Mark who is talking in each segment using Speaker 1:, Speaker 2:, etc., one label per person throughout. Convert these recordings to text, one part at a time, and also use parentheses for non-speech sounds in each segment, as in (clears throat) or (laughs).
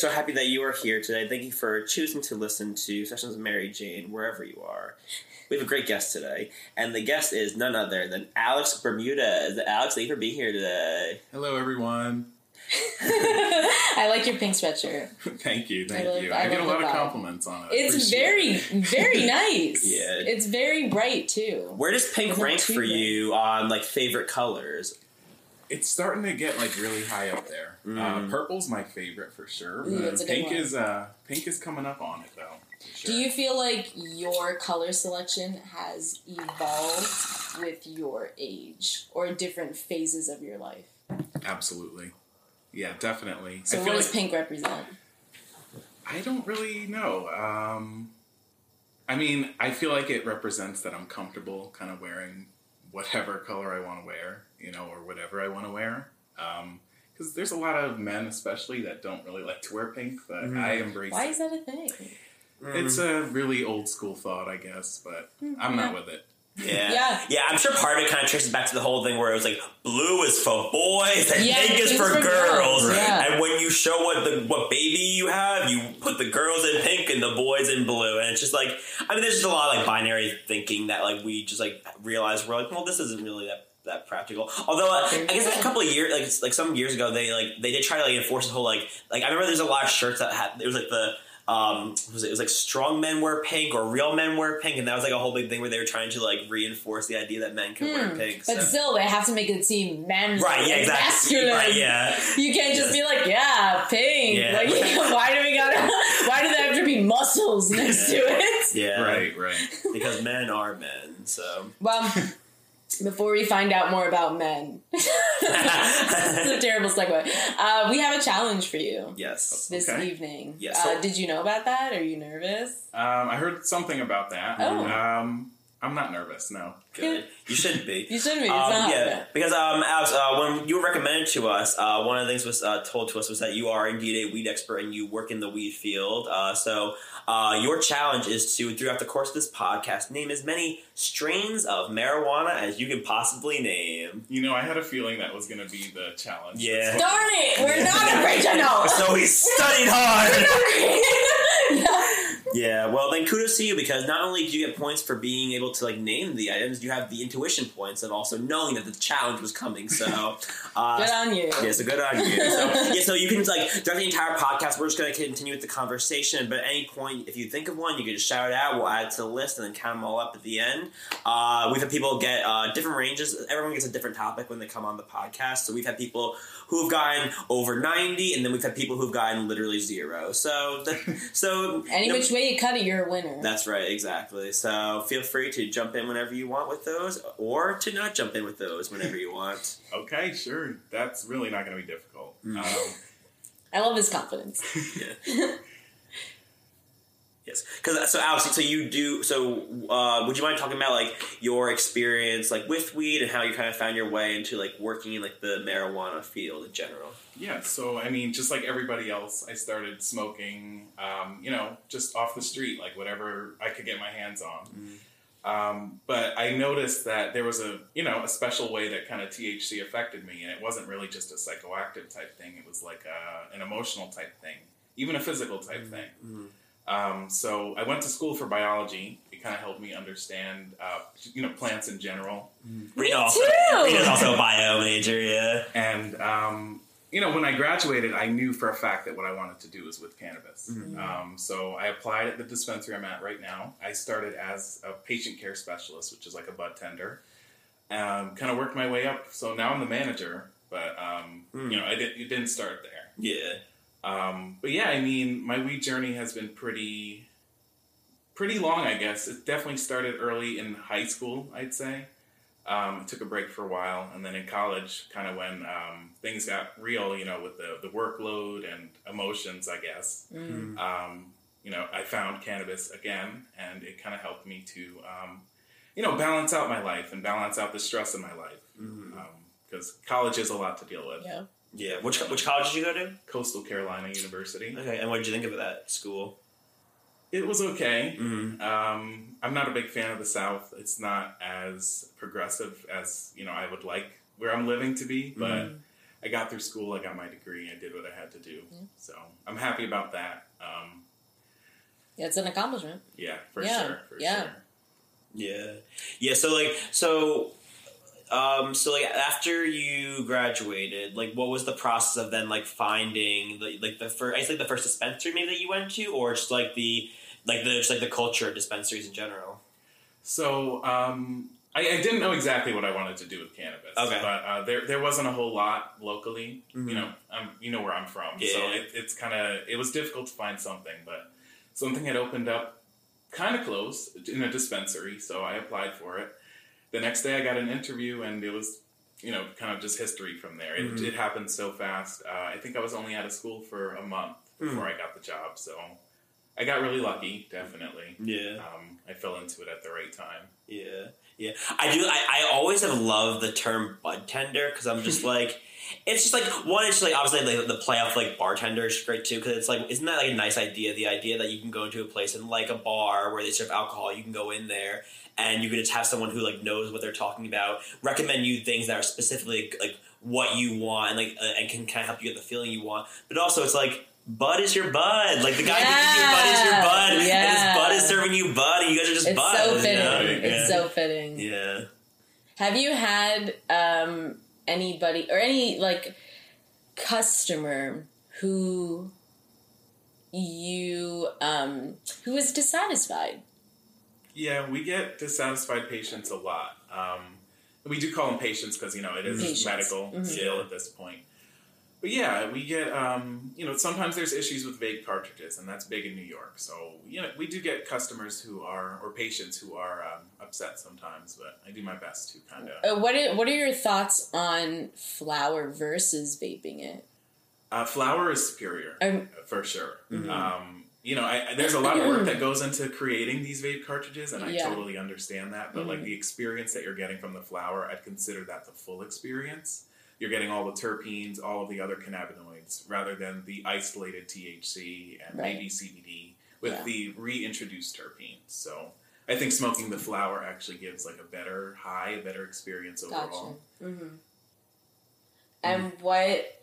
Speaker 1: so happy that you are here today. Thank you for choosing to listen to Sessions with Mary Jane, wherever you are. We have a great guest today, and the guest is none other than Alex Bermudez. Alex, thank you for being here today.
Speaker 2: Hello, everyone. (laughs)
Speaker 3: I like your pink sweatshirt. (laughs)
Speaker 2: thank you, thank
Speaker 3: I love-
Speaker 2: you.
Speaker 3: I
Speaker 2: I, get a lot of compliments on it.
Speaker 3: It's very,
Speaker 2: it. (laughs)
Speaker 3: very nice.
Speaker 1: Yeah.
Speaker 3: It's very bright too.
Speaker 1: Where does pink rank for you on like favorite colors?
Speaker 2: It's starting to get like really high up there. Uh,
Speaker 1: Mm.
Speaker 2: purple's my favorite for sure.
Speaker 3: Ooh, that's a good
Speaker 2: pink
Speaker 3: one.
Speaker 2: is uh, pink is coming up on it though. sure.
Speaker 3: Do you feel like your color selection has evolved with your age or different phases of your life?
Speaker 2: Absolutely. Yeah, definitely.
Speaker 3: So
Speaker 2: I
Speaker 3: what
Speaker 2: feel
Speaker 3: does
Speaker 2: like,
Speaker 3: pink represent?
Speaker 2: I don't really know. Um, I mean, I feel like it represents that I'm comfortable kind of wearing whatever color I want to wear, you know, or whatever I want to wear. Um, because there's a lot of men, especially, that don't really like to wear pink, but
Speaker 1: Mhm.
Speaker 2: I embrace
Speaker 3: Why
Speaker 2: it.
Speaker 3: is that a thing? Mm.
Speaker 2: It's a really old school thought, I guess, but mm, I'm not with it.
Speaker 1: Yeah.
Speaker 3: Yeah.
Speaker 1: Yeah, I'm sure part of it kind of traces back to the whole thing where it was like blue is for boys and
Speaker 3: Yeah,
Speaker 1: pink is for,
Speaker 3: for
Speaker 1: girls.
Speaker 3: girls, yeah.
Speaker 1: And when you show what the what baby you have, you put the girls in pink and the boys in blue. And it's just like I mean there's just a lot of like binary thinking that like we just like realize we're like, well this isn't really that that practical. Although uh, I guess like a couple of years like like some years ago they like they did try to like enforce the whole like like I remember there's a lot of shirts that had it was like the um, what was it? it was like strong men wear pink or real men wear pink, and that was like a whole big thing where they were trying to like reinforce the idea that men could wear
Speaker 3: Hmm.
Speaker 1: pink.
Speaker 3: But
Speaker 1: so-
Speaker 3: still, they have to make it seem manly,
Speaker 1: right, yeah, exactly.
Speaker 3: masculine.
Speaker 1: Right, yeah,
Speaker 3: You can't just be like, yeah, pink.
Speaker 1: Yeah.
Speaker 3: Like, (laughs) why do we gotta? Why do there have to be muscles next to it?
Speaker 1: yeah,
Speaker 2: Right, right.
Speaker 1: Because men are men, so
Speaker 3: Well, before we find out more about men, (laughs) it's a terrible segue. Uh, we have a challenge for you
Speaker 1: yes,
Speaker 3: this
Speaker 2: Okay.
Speaker 3: evening.
Speaker 1: Yes,
Speaker 3: Uh, did you know about that? Are you nervous?
Speaker 2: Um, I heard something about that.
Speaker 3: Oh.
Speaker 2: Um, I'm not nervous, no.
Speaker 1: good. You shouldn't be. (laughs)
Speaker 3: You shouldn't be.
Speaker 1: Um, yeah, because um, Alex, uh, when you were recommended to us, uh, one of the things was uh, told to us was that you are indeed a weed expert and you work in the weed field. Uh, so uh, your challenge is to, throughout the course of this podcast, name as many strains of marijuana as you can possibly name.
Speaker 2: You know, I had a feeling that was going to be the challenge.
Speaker 1: Yeah.
Speaker 3: Darn it! We're not original. (laughs)
Speaker 1: So he studied hard. (laughs)
Speaker 3: yeah.
Speaker 1: Well then kudos to you because not only do you get points for being able to like name the items, you have the intuition points of also knowing that the challenge was coming. So (laughs) uh,
Speaker 3: Good on you.
Speaker 1: Yeah, so good on you. So yeah, so you can like throughout the entire podcast, we're just going to continue with the conversation. But at any point, if you think of one, you can just shout it out. We'll add it to the list and then count them all up at the end. Uh, we've had people get uh, different ranges. Everyone gets a different topic when they come on the podcast. So we've had people who've gotten over ninety, and then we've had people who've gotten literally zero. So the, so (laughs)
Speaker 3: Any
Speaker 1: you know,
Speaker 3: which way you cut it, you're a winner.
Speaker 1: that's right, exactly. So feel free to jump in whenever you want with those, or to not jump in with those whenever you want. (laughs)
Speaker 2: Okay, sure. That's really not going to be difficult.
Speaker 1: Mm.
Speaker 2: Um, (laughs)
Speaker 3: I love his confidence. (laughs)
Speaker 1: Yeah. Yes, because so Alex, so you do. So uh, would you mind talking about like your experience, like with weed, and how you kind of found your way into like working in like the marijuana field in general?
Speaker 2: yeah, so I mean, just like everybody else, I started smoking, um, you know, just off the street, like whatever I could get my hands on. Um, but I noticed that there was a, you know, a special way that kind of THC affected me, and it wasn't really just a psychoactive type thing. It was like a, an emotional type thing, even a physical type thing.
Speaker 1: Mhm.
Speaker 2: Um, so I went to school for biology. It kind of helped me understand, uh, you know, plants in general.
Speaker 1: Rita also,
Speaker 3: too!
Speaker 1: Rita's also a bio major, yeah.
Speaker 2: And um, you know, when I graduated, I knew for a fact that what I wanted to do was with cannabis.
Speaker 1: Mhm.
Speaker 2: Um, so I applied at the dispensary I'm at right now. I started as a patient care specialist, which is like a bud tender. Um, kind of worked my way up. So now I'm the manager, but um,
Speaker 1: Mm.
Speaker 2: you know, I did, it didn't start there.
Speaker 1: Yeah.
Speaker 2: Um, but yeah, I mean, my weed journey has been pretty, pretty long. I guess it definitely started early in high school. I'd say. Um, took a break for a while, and then in college, kind of when um, things got real, you know, with the the workload and emotions, I guess.
Speaker 3: Mm.
Speaker 2: Um, you know, I found cannabis again, and it kind of helped me to, um, you know, balance out my life and balance out the stress in my life because college is a lot to deal with.
Speaker 3: Yeah.
Speaker 1: Yeah. Which which college did you go to?
Speaker 2: Coastal Carolina University.
Speaker 1: Okay, and what did you think of that school?
Speaker 2: It was okay.
Speaker 1: Mm-hmm.
Speaker 2: Um, I'm not a big fan of the South. It's not as progressive as you know I would like where I'm living to be. But I got through school, I got my degree, I did what I had to do. So I'm happy about that. Um,
Speaker 3: Yeah, it's an accomplishment.
Speaker 2: yeah, for
Speaker 3: Yeah,
Speaker 2: sure, for
Speaker 3: yeah.
Speaker 2: sure.
Speaker 1: Yeah, yeah. So like, so, um, so like after you graduated, like, what was the process of then like finding the, like the first, I like the first dispensary maybe that you went to, or just like the like the just like the culture of dispensaries in general.
Speaker 2: So um, I, I didn't know exactly what I wanted to do with cannabis.
Speaker 1: Okay.
Speaker 2: But uh, there there wasn't a whole lot locally.
Speaker 1: Mhm.
Speaker 2: You know, um, you know where I'm from, so it, it's kind of it was difficult to find something, but something had opened up kind of close in a dispensary, so I applied for it. The next day, I got an interview, and it was. You know, kind of just history from there. It,
Speaker 1: Mhm.
Speaker 2: it happened so fast. Uh, I think I was only out of school for a month before I got the job, so I got really lucky. Definitely,
Speaker 1: Yeah.
Speaker 2: um, I fell into it at the right time.
Speaker 1: Yeah, yeah. I do. I, I always have loved the term bud tender because I'm just (laughs) like, it's just like one. It's like obviously like the play off like bartender is great too because it's like isn't that like a nice idea? The idea that you can go into a place and like a bar where they serve alcohol, you can go in there and you can just have someone who like knows what they're talking about, recommend you things that are specifically like what you want and like uh, and can kind of help you get the feeling you want. But also it's like. Bud is your bud. Like the guy thinks your bud is your bud, and
Speaker 3: Yeah.
Speaker 1: his bud is serving you bud, and you guys are just
Speaker 3: It's
Speaker 1: buds.
Speaker 3: so
Speaker 1: you
Speaker 3: fitting.
Speaker 1: know?
Speaker 3: It's so fitting.
Speaker 1: Yeah.
Speaker 3: Have you had um, anybody or any like customer who you um, who is dissatisfied?
Speaker 2: Yeah, we get dissatisfied patients a lot. Um, we do call them patients because you know it is
Speaker 3: Patients.
Speaker 2: medical
Speaker 3: Mhm.
Speaker 2: still at this point. But yeah, we get um, you know sometimes there's issues with vape cartridges, and that's big in New York. So you know we do get customers who are or patients who are um, upset sometimes. But I do my best to kind of.
Speaker 3: Uh, what are, what are your thoughts on flower versus vaping it?
Speaker 2: Uh, flower is superior
Speaker 3: Um,
Speaker 2: for sure.
Speaker 1: Mhm.
Speaker 2: You know, I, there's a lot of work that goes into creating these vape cartridges, and I
Speaker 3: Yeah.
Speaker 2: totally understand that. But like
Speaker 3: Mhm.
Speaker 2: the experience that you're getting from the flower, I'd consider that the full experience. You're getting all the terpenes, all of the other cannabinoids, rather than the isolated THC and
Speaker 3: Right.
Speaker 2: maybe CBD with
Speaker 3: Yeah.
Speaker 2: the reintroduced terpenes. So I think smoking the flower actually gives like a better high, a better experience overall.
Speaker 3: Gotcha. hmm And what,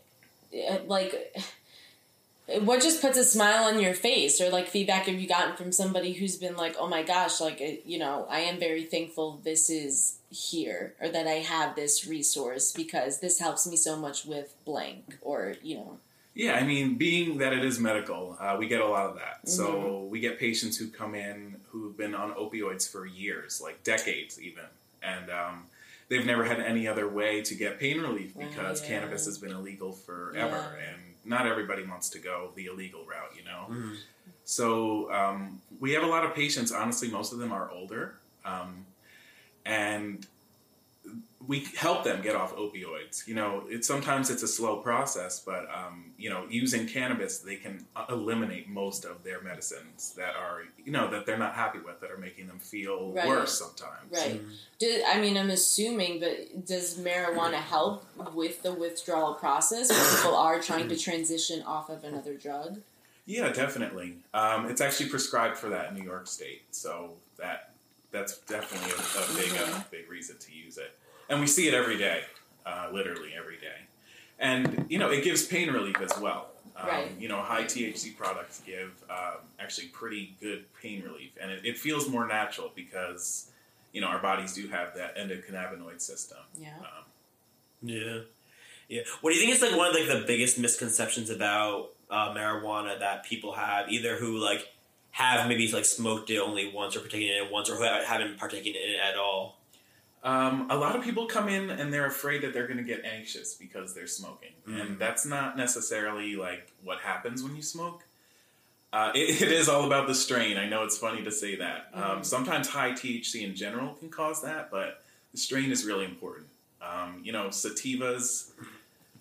Speaker 3: uh, like, what just puts a smile on your face, or like feedback have you gotten from somebody who's been like, "Oh my gosh, like, you know, I am very thankful this is here, or that I have this resource because this helps me so much with blank, or you know,
Speaker 2: Yeah, I mean, being that it is medical, uh, we get a lot of that. So we get patients who come in who've been on opioids for years, like decades even, and um, they've never had any other way to get pain relief
Speaker 3: Oh,
Speaker 2: because
Speaker 3: yeah.
Speaker 2: cannabis has been illegal forever,
Speaker 3: Yeah.
Speaker 2: and not everybody wants to go the illegal route, you know.
Speaker 1: Mhm.
Speaker 2: So um, we have a lot of patients. Honestly, most of them are older, um, and we help them get off opioids. You know, it sometimes it's a slow process, but um, you know, using cannabis, they can uh, eliminate most of their medicines that are, you know, that they're not happy with, that are making them feel
Speaker 3: Right.
Speaker 2: worse sometimes.
Speaker 3: right? Do, I mean, I'm assuming, but does marijuana help with the withdrawal process when people are trying to transition off of another drug?
Speaker 2: Yeah, definitely. Um, it's actually prescribed for that in New York State, so that that's definitely a, a big uh, big reason to use it. And we see it every day, uh, literally every day. And you know, it gives pain relief as well. Um,
Speaker 3: Right.
Speaker 2: You know, high THC products give um, actually pretty good pain relief, and it, it feels more natural because you know our bodies do have that endocannabinoid system.
Speaker 3: Yeah.
Speaker 2: Um,
Speaker 1: Yeah, yeah. What do you think is like one of like the biggest misconceptions about uh, marijuana that people have, either who like have maybe like smoked it only once or partaken in it once, or who haven't partaken in it at all?
Speaker 2: Um, a lot of people come in and they're afraid that they're going to get anxious because they're smoking,
Speaker 1: Mm.
Speaker 2: and that's not necessarily like what happens when you smoke. Uh, it, it is all about the strain. I know it's funny to say that. Um,
Speaker 3: Mhm.
Speaker 2: sometimes high THC in general can cause that, but the strain is really important. Um, you know, sativas.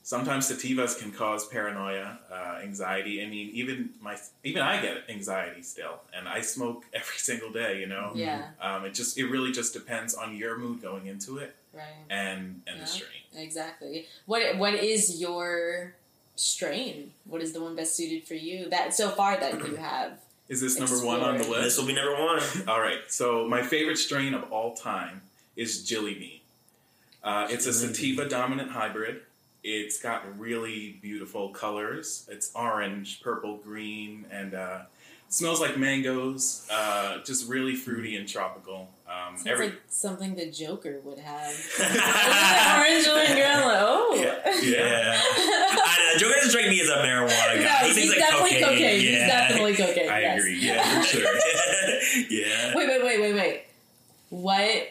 Speaker 2: Sometimes sativas can cause paranoia, uh, anxiety. I mean, even my even I get anxiety still, and I smoke (laughs) every single day. You know,
Speaker 3: Yeah.
Speaker 2: um, it just it really just depends on your mood going into it
Speaker 3: Right.
Speaker 2: and and
Speaker 3: Yeah.
Speaker 2: the strain.
Speaker 3: Exactly. What What is your strain? What is the one best suited for you? That so far that you (clears throat) have.
Speaker 2: Is this number one on the
Speaker 3: list?
Speaker 1: This will be number one. (laughs) (laughs)
Speaker 2: All right. So my favorite strain of all time is Jilly Bean. Uh, it's a sativa dominant hybrid. It's got really beautiful colors. It's orange, purple, green, and uh, smells like mangoes. Uh, just really fruity and tropical. Um,
Speaker 3: Sounds
Speaker 2: every
Speaker 3: like something the Joker would have. (laughs) Orange and green. Oh.
Speaker 1: Yeah. I know. Joker doesn't strike me as a marijuana guy.
Speaker 3: No,
Speaker 1: he
Speaker 3: he's,
Speaker 1: like
Speaker 3: definitely
Speaker 1: cocaine.
Speaker 3: cocaine. He's
Speaker 1: Yeah.
Speaker 3: definitely cocaine.
Speaker 2: I
Speaker 3: yes.
Speaker 2: agree. Yeah, for sure. (laughs) (laughs)
Speaker 1: yeah.
Speaker 3: Wait, wait, wait, wait, wait. What?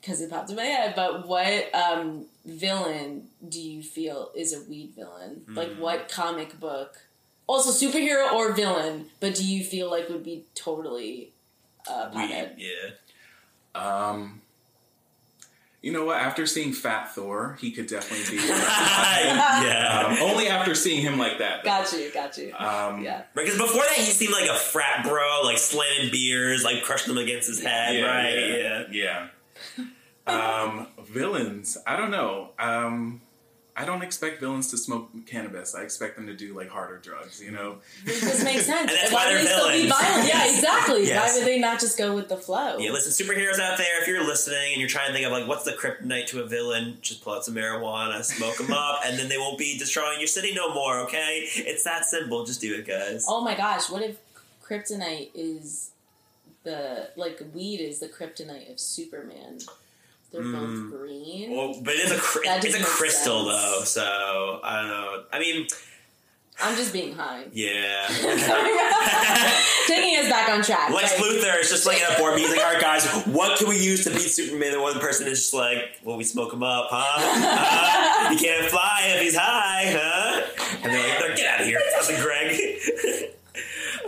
Speaker 3: Because it popped in my head. But what um, villain do you feel is a weed villain? Like
Speaker 1: Hmm.
Speaker 3: what comic book? Also, superhero or villain? But do you feel like would be totally uh,
Speaker 1: Weed. Yeah.
Speaker 2: Um, you know what? After seeing Fat Thor, he could definitely be. (laughs) (laughs)
Speaker 1: yeah.
Speaker 2: um, only after seeing him like that. though.
Speaker 3: Got you, got you.
Speaker 2: Um,
Speaker 3: yeah.
Speaker 1: Because before that, he seemed like a frat bro, like slamming beers, like crushing them against his head,
Speaker 2: Yeah,
Speaker 1: right?
Speaker 2: yeah, yeah. Um, villains. I don't know. Um, I don't expect villains to smoke cannabis. I expect them to do like harder drugs. You know.
Speaker 3: This makes sense. (laughs)
Speaker 1: And that's
Speaker 3: why
Speaker 1: why
Speaker 3: would
Speaker 1: they're
Speaker 3: they still be
Speaker 1: villains.
Speaker 3: violent? Yeah, exactly. (laughs)
Speaker 1: Yes.
Speaker 3: Why would they not just go with the flow?
Speaker 1: Yeah, listen, superheroes out there, if you're listening and you're trying to think of like what's the kryptonite to a villain, just pull out some marijuana, smoke them up, and then they won't be destroying your city no more. Okay, it's that simple. Just do it, guys.
Speaker 3: Oh my gosh, what if kryptonite is the like weed is the kryptonite of Superman? They're
Speaker 1: Mm.
Speaker 3: both green.
Speaker 1: Well, but it's a cr- it's a crystal
Speaker 3: sense.
Speaker 1: though, so I don't know. I mean,
Speaker 3: I'm just being high. (laughs)
Speaker 1: yeah. (laughs)
Speaker 3: Taking us back on track.
Speaker 1: Lex
Speaker 3: Like,
Speaker 1: Luthor is just like at a board meeting. He's like, "All right, guys, what can we use to beat Superman?" And one person is just like, "Well, we smoke him up, huh? Huh? He can't fly if he's high, huh?" And they're like, "They're- "Get out of here, Greg."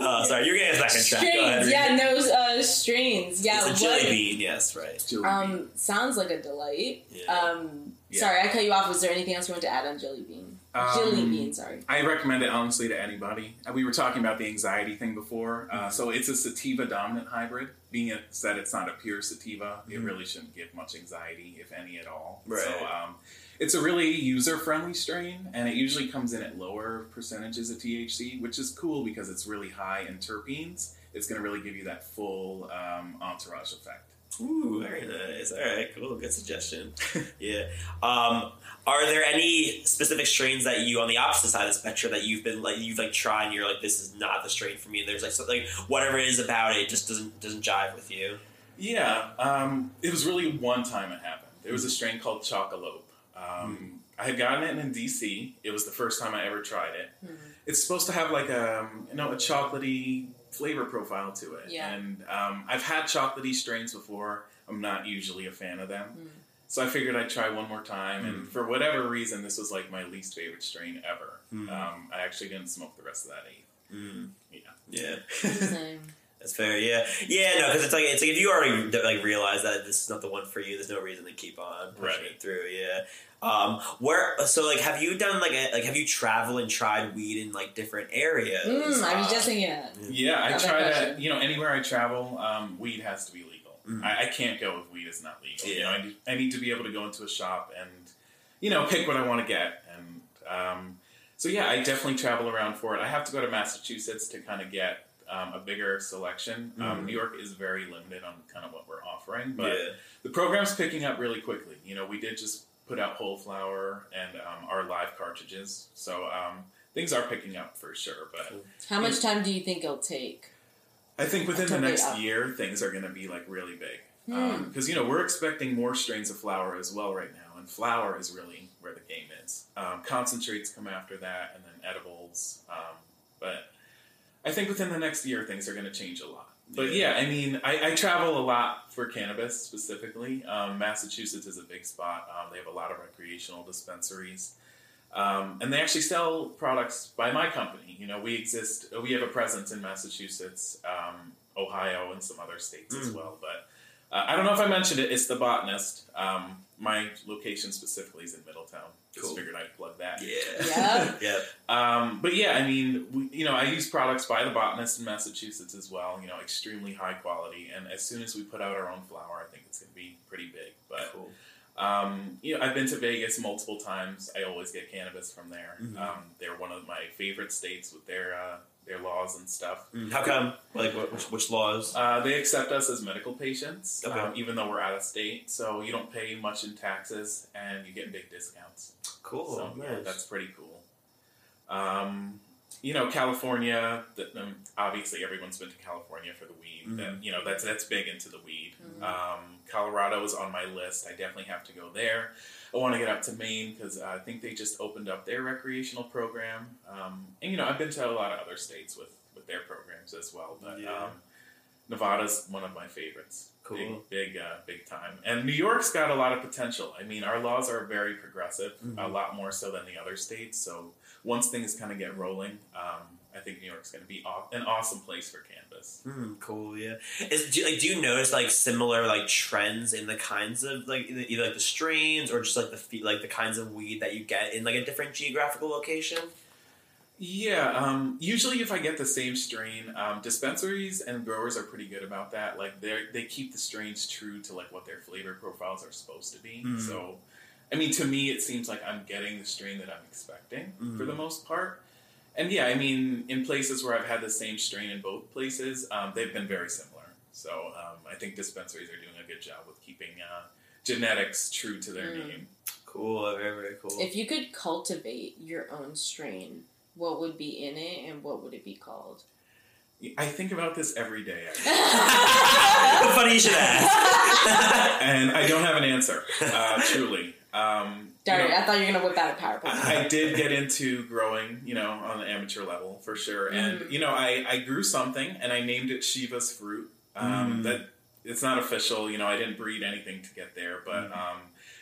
Speaker 1: oh, (laughs) sorry, you're getting us back on track.
Speaker 3: Yeah, no strains, yeah.
Speaker 1: It's a jelly bean, yes, right.
Speaker 2: Jelly
Speaker 3: Um, sounds like a delight.
Speaker 1: Yeah.
Speaker 3: Um,
Speaker 2: Yeah.
Speaker 3: sorry, I cut you off. Was there anything else you want to add on jelly bean?
Speaker 2: Um,
Speaker 3: jelly bean, sorry.
Speaker 2: I recommend it honestly to anybody. Uh, We were talking about the anxiety thing before. Uh, so it's a sativa dominant hybrid. Being it said it's not a pure sativa, it
Speaker 1: Mhm.
Speaker 2: really shouldn't give much anxiety, if any at all.
Speaker 1: Right.
Speaker 2: So um, it's a really user friendly strain, and it usually comes in at lower percentages of THC, which is cool because it's really high in terpenes. It's going to really give you that full um, entourage effect.
Speaker 1: Ooh, very nice. All right, cool. Good suggestion. (laughs) yeah. Um, are there any specific strains that you, on the opposite side of the spectrum, that you've been like you've like tried and you're like, this is not the strain for me? And there's like something, whatever it is about it, just doesn't doesn't jive with you.
Speaker 2: Yeah, um, it was really one time it happened. There was a strain called Chocolope. Um, I had gotten it in DC. It was the first time I ever tried it.
Speaker 3: Hmm.
Speaker 2: It's supposed to have like a you know a chocolatey flavor profile to it.
Speaker 3: Yeah.
Speaker 2: And um, I've had chocolatey strains before. I'm not usually a fan of them.
Speaker 3: Mm.
Speaker 2: So I figured I'd try one more time,
Speaker 1: Mm.
Speaker 2: and for whatever reason, this was like my least favorite strain ever.
Speaker 1: Mm.
Speaker 2: Um, I actually didn't smoke the rest of that eighth.
Speaker 1: Mm.
Speaker 2: Yeah.
Speaker 1: Yeah,
Speaker 3: Same. (laughs)
Speaker 1: that's fair. Yeah, yeah. No, because it's like it's like if you already like realize that this is not the one for you, there's no reason to keep on pushing
Speaker 2: Right.
Speaker 1: it through. Yeah. Um, where so like have you done like a, like have you traveled and tried weed in like different areas?
Speaker 3: Mm, I was just thinking that.
Speaker 2: Yeah, I try
Speaker 3: question.
Speaker 2: to. You know, anywhere I travel, um, weed has to be legal.
Speaker 1: Mhm.
Speaker 2: I, I can't go if weed is not legal. You know, I need, I need to be able to go into a shop and, you know, pick what I want to get. And um, so, yeah, I definitely travel around for it. I have to go to Massachusetts to kind of get um, a bigger selection. Um, New York is very limited on kind of what we're offering, but
Speaker 1: yeah.
Speaker 2: the program's picking up really quickly. You know, we did just put out whole flower and um, our live cartridges, so um, things are picking up for sure. But
Speaker 3: How much time do you think it'll take?
Speaker 2: I think within the next year, things are going to be like really big.
Speaker 3: Hmm.
Speaker 2: Because you know we're expecting more strains of flower as well right now, and flower is really where the game is. Um, concentrates come after that, and then edibles. Um, but I think within the next year, things are going to change a lot. But
Speaker 1: Yeah.
Speaker 2: I mean, I, I travel a lot for cannabis specifically. Um, Massachusetts is a big spot. Um, they have a lot of recreational dispensaries. Um, and they actually sell products by my company. You know, we exist, we have a presence in Massachusetts, um, Ohio, and some other states as
Speaker 1: Mm.
Speaker 2: well. But uh, I don't know if I mentioned it, it's The Botanist. Um, my location specifically is in Middletown. Just
Speaker 1: Cool.
Speaker 2: figured I'd plug that.
Speaker 1: Yeah.
Speaker 3: Yeah. (laughs)
Speaker 1: yeah.
Speaker 2: Um, but yeah, I mean, we, you know, I use products by the botanist in Massachusetts as well. You know, extremely high quality. And as soon as we put out our own flower, I think it's going to be pretty big. But
Speaker 1: Cool.
Speaker 2: um, you know, I've been to Vegas multiple times. I always get cannabis from there.
Speaker 1: Mhm.
Speaker 2: Um, they're one of my favorite states with their uh, their laws and stuff.
Speaker 1: Mm, How come? Like, which, which laws?
Speaker 2: Uh, they accept us as medical patients,
Speaker 1: Okay.
Speaker 2: um, even though we're out of state. So you don't pay much in taxes, and you get big discounts.
Speaker 1: Cool.
Speaker 2: so yeah, that's pretty cool. Um, you know, California. The, um, obviously, everyone's been to California for the weed.
Speaker 1: Mhm.
Speaker 2: That, you know, that's that's big into the weed.
Speaker 3: Mhm.
Speaker 2: Um, Colorado is on my list. I definitely have to go there. I want to get up to Maine because I think they just opened up their recreational program. Um, and you know, I've been to a lot of other states with with their programs as well. But
Speaker 1: Yeah.
Speaker 2: um, Nevada's one of my favorites.
Speaker 1: Cool.
Speaker 2: Big, big, uh, big time. And New York's got a lot of potential. I mean, our laws are very progressive, a
Speaker 1: Mhm.
Speaker 2: lot more so than the other states. So once things kind of get rolling, um, I think New York's going to be aw- an awesome place for cannabis.
Speaker 1: Hmm, cool. Yeah. Is do, like do you notice like similar like trends in the kinds of like either, either like the strains or just like the like the kinds of weed that you get in like a different geographical location?
Speaker 2: Yeah, um, usually if I get the same strain, um, dispensaries and growers are pretty good about that. Like they they keep the strains true to like what their flavor profiles are supposed to be.
Speaker 1: Mhm.
Speaker 2: So, I mean, to me, it seems like I'm getting the strain that I'm expecting for the
Speaker 1: Mhm.
Speaker 2: most part. And yeah, I mean, in places where I've had the same strain in both places, um, they've been very similar. So um, I think dispensaries are doing a good job with keeping uh, genetics true to their
Speaker 3: Mm.
Speaker 2: name.
Speaker 1: Cool. Very very cool.
Speaker 3: If you could cultivate your own strain, what would be in it and what would it be called?
Speaker 2: I think about this every day. (laughs) actually.
Speaker 1: Funny you should ask. (laughs)
Speaker 2: and I don't have an answer, uh, truly. Um, you
Speaker 3: Sorry,
Speaker 2: know,
Speaker 3: I thought you were gonna whip out a PowerPoint.
Speaker 2: I did get into growing, you know, on the amateur level for sure. And
Speaker 3: Mhm.
Speaker 2: you know, I, I grew something and I named it Shiva's fruit. Um,
Speaker 1: Mm.
Speaker 2: That it's not official, you know. I didn't breed anything to get there, but
Speaker 1: Mhm.
Speaker 2: um,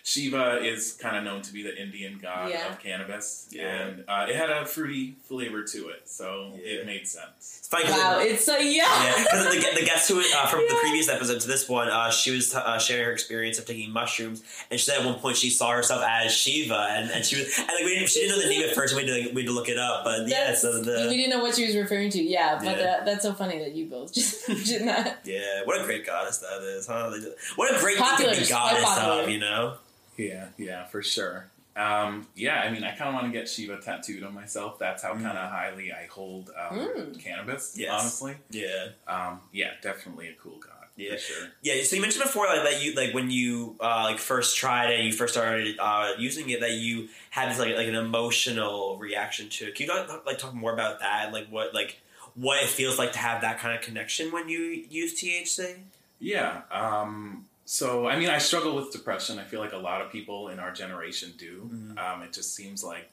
Speaker 2: Shiva is kind of known to be the Indian god
Speaker 3: Yeah.
Speaker 2: of cannabis,
Speaker 1: Yeah.
Speaker 2: and uh, it had a fruity flavor to it, so
Speaker 1: Yeah.
Speaker 2: it made sense.
Speaker 1: It's funny 'cause it-
Speaker 3: it's so yeah.
Speaker 1: Yeah, because the, the guest who uh, from the previous episode to this one, uh, she was uh, sharing her experience of taking mushrooms, and she said at one point she saw herself as Shiva, and, and she was and like we didn't, she didn't know the name at first. We had to like, we had to look it up, but yeah,
Speaker 3: That's-
Speaker 1: so
Speaker 3: we didn't know what she was referring to. Yeah, but
Speaker 1: Yeah.
Speaker 3: That, that's so funny that you both just (laughs) mentioned that.
Speaker 1: yeah, what a great goddess that is, huh? What a great
Speaker 3: Popular,
Speaker 1: thing to be goddess
Speaker 3: popular.
Speaker 1: of, you know?
Speaker 2: Yeah, yeah, for sure. Um, yeah, I mean, I kind of want to get Shiva tattooed on myself. That's how
Speaker 1: Mm.
Speaker 2: kind of highly I hold um,
Speaker 3: Mm.
Speaker 2: cannabis.
Speaker 1: Yes.
Speaker 2: Honestly,
Speaker 1: Yeah,
Speaker 2: um, yeah, definitely a cool god.
Speaker 1: Yeah.
Speaker 2: sure.
Speaker 1: yeah. So you mentioned before like that you like when you uh, like first tried it, you first started uh, using it, that you had this like like an emotional reaction to it. Can you talk, like talk more about that like what like what it feels like to have that kind of connection when you use THC?
Speaker 2: Yeah. Um, so, I mean, I struggle with depression. I feel like a lot of people in our generation do.
Speaker 1: Mhm.
Speaker 2: Um, it just seems like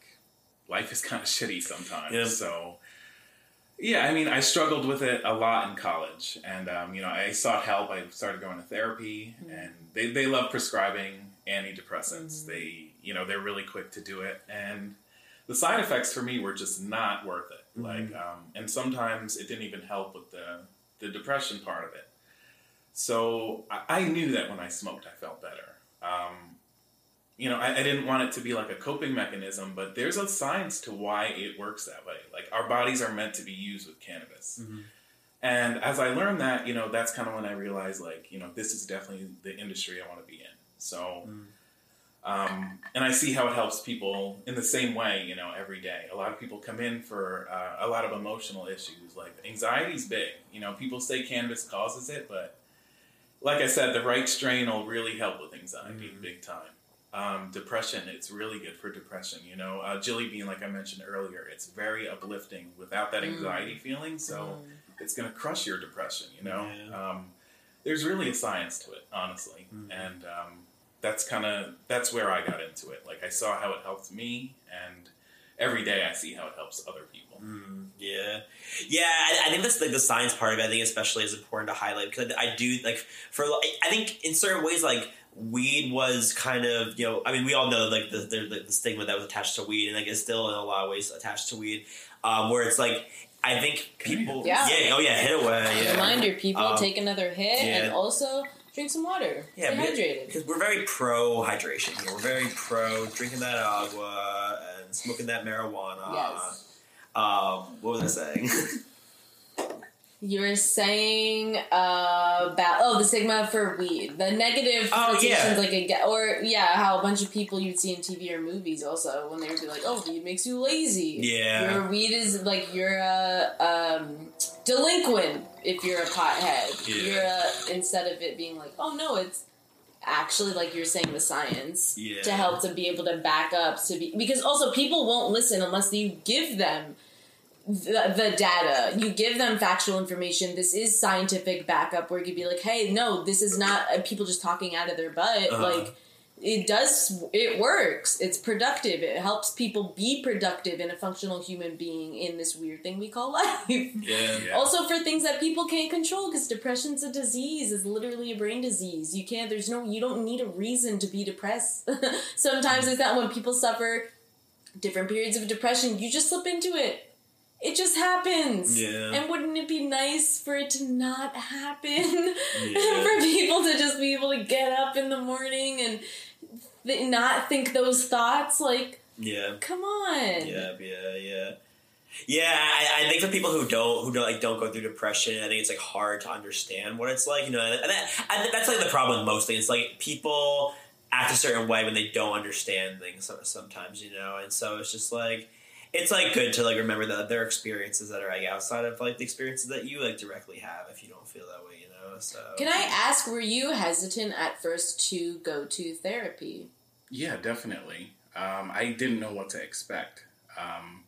Speaker 2: life is kind of (laughs) shitty sometimes.
Speaker 1: Yeah.
Speaker 2: So, yeah, I mean, I struggled with it a lot in college, and um, you know, I sought help. I started going to therapy,
Speaker 3: Mhm.
Speaker 2: and they they love prescribing antidepressants.
Speaker 3: Mhm.
Speaker 2: They, you know, they're really quick to do it, and the side effects for me were just not worth it.
Speaker 1: Mhm.
Speaker 2: Like, um, and sometimes it didn't even help with the the depression part of it. So I, I knew that when I smoked, I felt better. Um, you know, I, I didn't want it to be like a coping mechanism, but there's a science to why it works that way. Like our bodies are meant to be used with cannabis.
Speaker 1: Mhm.
Speaker 2: And as I learned that, you know, that's kind of when I realized, like, you know, this is definitely the industry I want to be in. So,
Speaker 1: Mm.
Speaker 2: um, and I see how it helps people in the same way, you know, every day. A lot of people come in for uh, a lot of emotional issues, like anxiety's big. You know, people say cannabis causes it, but like I said, the right strain will really help with anxiety,
Speaker 1: Mhm.
Speaker 2: big time. Um, depression, it's really good for depression. You know, uh, Jilly Bean, like I mentioned earlier, it's very uplifting without that
Speaker 3: Mm.
Speaker 2: anxiety feeling. So
Speaker 3: Mm.
Speaker 2: it's going to crush your depression. You know,
Speaker 1: Yeah.
Speaker 2: um, there's really a science to it, honestly,
Speaker 1: Mhm.
Speaker 2: and um, that's kind of that's where I got into it. Like I saw how it helped me, and every day I see how it helps other people.
Speaker 1: Mm, yeah, yeah. I, I think that's like the science part of it. I think especially is important to highlight because I, I do like for I think in certain ways like weed was kind of you know I mean we all know like the the, the stigma that was attached to weed and like is still in a lot of ways attached to weed, um, where it's like I think people
Speaker 3: Yeah.
Speaker 1: oh yeah hit away yeah
Speaker 3: Reminder, people,
Speaker 1: Um,
Speaker 3: take another hit
Speaker 1: yeah.
Speaker 3: and also drink some water.
Speaker 1: Yeah,
Speaker 3: Stay hydrated.
Speaker 1: because we're very pro hydration here. We're very pro drinking that agua and smoking that marijuana.
Speaker 3: Yes.
Speaker 1: Um, what was I saying? (laughs)
Speaker 3: You were saying uh, about oh the stigma for weed, the negative
Speaker 1: Oh, yeah.
Speaker 3: like get, or yeah, how a bunch of people you'd see in TV or movies also when they would be like, oh, weed makes you lazy.
Speaker 1: Yeah.
Speaker 3: your weed is like you're a um, delinquent if you're a pothead.
Speaker 1: Yeah.
Speaker 3: You're a, instead of it being like, oh no, it's actually like you're saying the science
Speaker 1: Yeah.
Speaker 3: to help to be able to back up to be because also people won't listen unless you give them the, the data you give them factual information this is scientific backup where you could be like hey no this is not people just talking out of their butt
Speaker 1: Uh-huh.
Speaker 3: like it does it works. It's productive. It helps people be productive and a functional human being in this weird thing we call (laughs) life.
Speaker 1: Yeah.
Speaker 2: Yeah.
Speaker 3: also for things that people can't control because depression's a disease. It's literally a brain disease. You can't there's no you don't need a reason to be depressed. (laughs) Sometimes it's that when people suffer different periods of depression you just slip into it it just happens
Speaker 1: Yeah.
Speaker 3: and wouldn't it be nice for it to not happen (laughs)
Speaker 1: Yeah.
Speaker 3: for people to just be able to get up in the morning and th- not think those thoughts like
Speaker 1: Yeah.
Speaker 3: come on
Speaker 1: Yeah, yeah, yeah. Yeah, I, I think for people who don't who don't like don't go through depression, I think it's like hard to understand what it's like. You know, and that, think that's like the problem with most things. It's like people act a certain way when they don't understand things sometimes. You know, and so it's just like it's like good to like remember that there are experiences that are like outside of like the experiences that you like directly have if you don't feel that way. You know, so
Speaker 3: Can I ask, were you hesitant at first to go to therapy?
Speaker 2: Yeah, definitely. Um, I didn't know what to expect, um,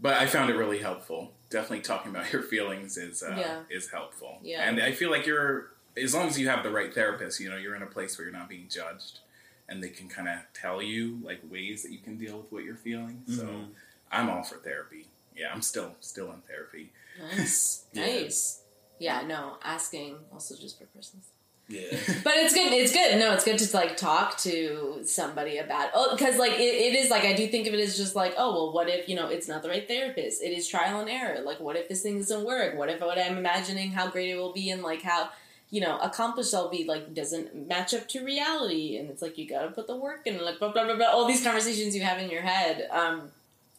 Speaker 2: but I found it really helpful. Definitely talking about (laughs) your feelings is uh,
Speaker 3: Yeah.
Speaker 2: is helpful.
Speaker 3: Yeah.
Speaker 2: and I feel like you're as long as you have the right therapist, you know, you're in a place where you're not being judged, and they can kind of tell you like ways that you can deal with what you're feeling. So
Speaker 1: Mhm.
Speaker 2: I'm all for therapy. Yeah, I'm still still in therapy.
Speaker 3: Nice, (laughs)
Speaker 1: Yeah.
Speaker 3: nice. Yeah, no, asking also just for personal.
Speaker 1: yeah, (laughs)
Speaker 3: But it's good. It's good. No, it's good to like talk to somebody about. Oh, because like it, it is like I do think of it as just like oh well, what if you know it's not the right therapist? It is trial and error. Like what if this thing doesn't work? What if what I'm imagining how great it will be and like how you know accomplished I'll be like doesn't match up to reality? And it's like you got to put the work in. Like blah blah blah blah. All these conversations you have in your head. Um,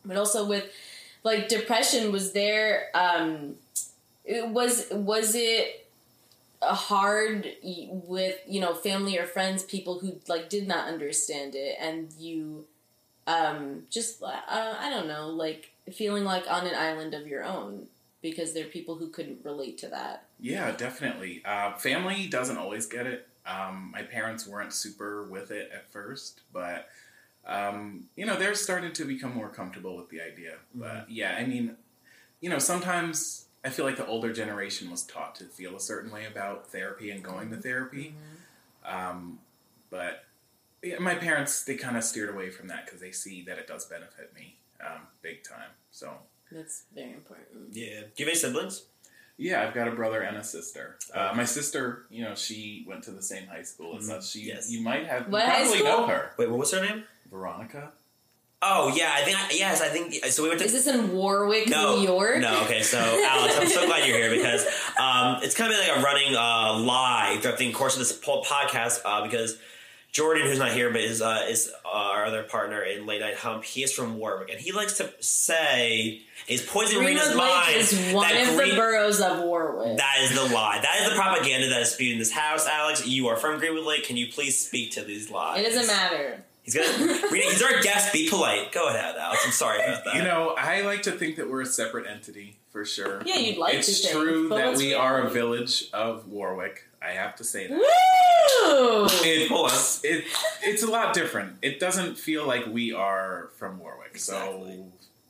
Speaker 3: but also with like depression was there. Um, it was was it hard with you know family or friends people who like did not understand it and you um just uh, i don't know like feeling like on an island of your own because there are people who couldn't relate to that
Speaker 2: Yeah, definitely. Uh, family doesn't always get it. Um, my parents weren't super with it at first, but um, you know they're starting to become more comfortable with the idea. But yeah, I mean, you know, sometimes I feel like the older generation was taught to feel a certain way about therapy and going to therapy. Um, but yeah, my parents they kind of steered away from that because they see that it does benefit me um, big time. So
Speaker 3: that's very important
Speaker 1: yeah. Do you have any siblings?
Speaker 2: yeah, I've got a brother and a sister. Uh, my sister, you know, she went to the same high school as
Speaker 1: Mhm.
Speaker 2: us. She,
Speaker 1: Yes.
Speaker 2: you might have, you
Speaker 3: What high
Speaker 2: probably
Speaker 3: school?
Speaker 2: know her,
Speaker 1: Wait, what was her name?
Speaker 2: Veronica.
Speaker 1: Oh yeah, I think I, yes, I think so. We went to
Speaker 3: is this in warwick
Speaker 1: no,
Speaker 3: new york
Speaker 1: No, okay. So, Alex, I'm so glad you're here because um, it's kind of like a running uh, lie throughout the course of this po- podcast uh, because Jordan, who's not here, but is uh, is uh, our other partner in Late Night Hump. He is from Warwick, and he likes to say he's poisoning Rena's
Speaker 3: greenwood lake
Speaker 1: mind.
Speaker 3: is one
Speaker 1: that
Speaker 3: of
Speaker 1: Green-
Speaker 3: the boroughs of warwick
Speaker 1: that is the lie. That is the propaganda that is spewed in this house. Alex, you are from Greenwood Lake. Can you please speak to these lies?
Speaker 3: it doesn't matter
Speaker 1: He's gonna. He's our guest. Be polite. Go ahead, Alex. I'm sorry about that.
Speaker 2: You know, I like to think that we're a separate entity for sure.
Speaker 3: Yeah, you'd like
Speaker 2: it's
Speaker 3: to think, It's
Speaker 2: true
Speaker 3: but
Speaker 2: that
Speaker 3: what's
Speaker 2: we are a village of Warwick. I have to say that.
Speaker 3: Woo!
Speaker 2: It,
Speaker 1: Hold on.
Speaker 2: it, it's a lot different. It doesn't feel like we are from Warwick,
Speaker 1: Exactly.
Speaker 2: so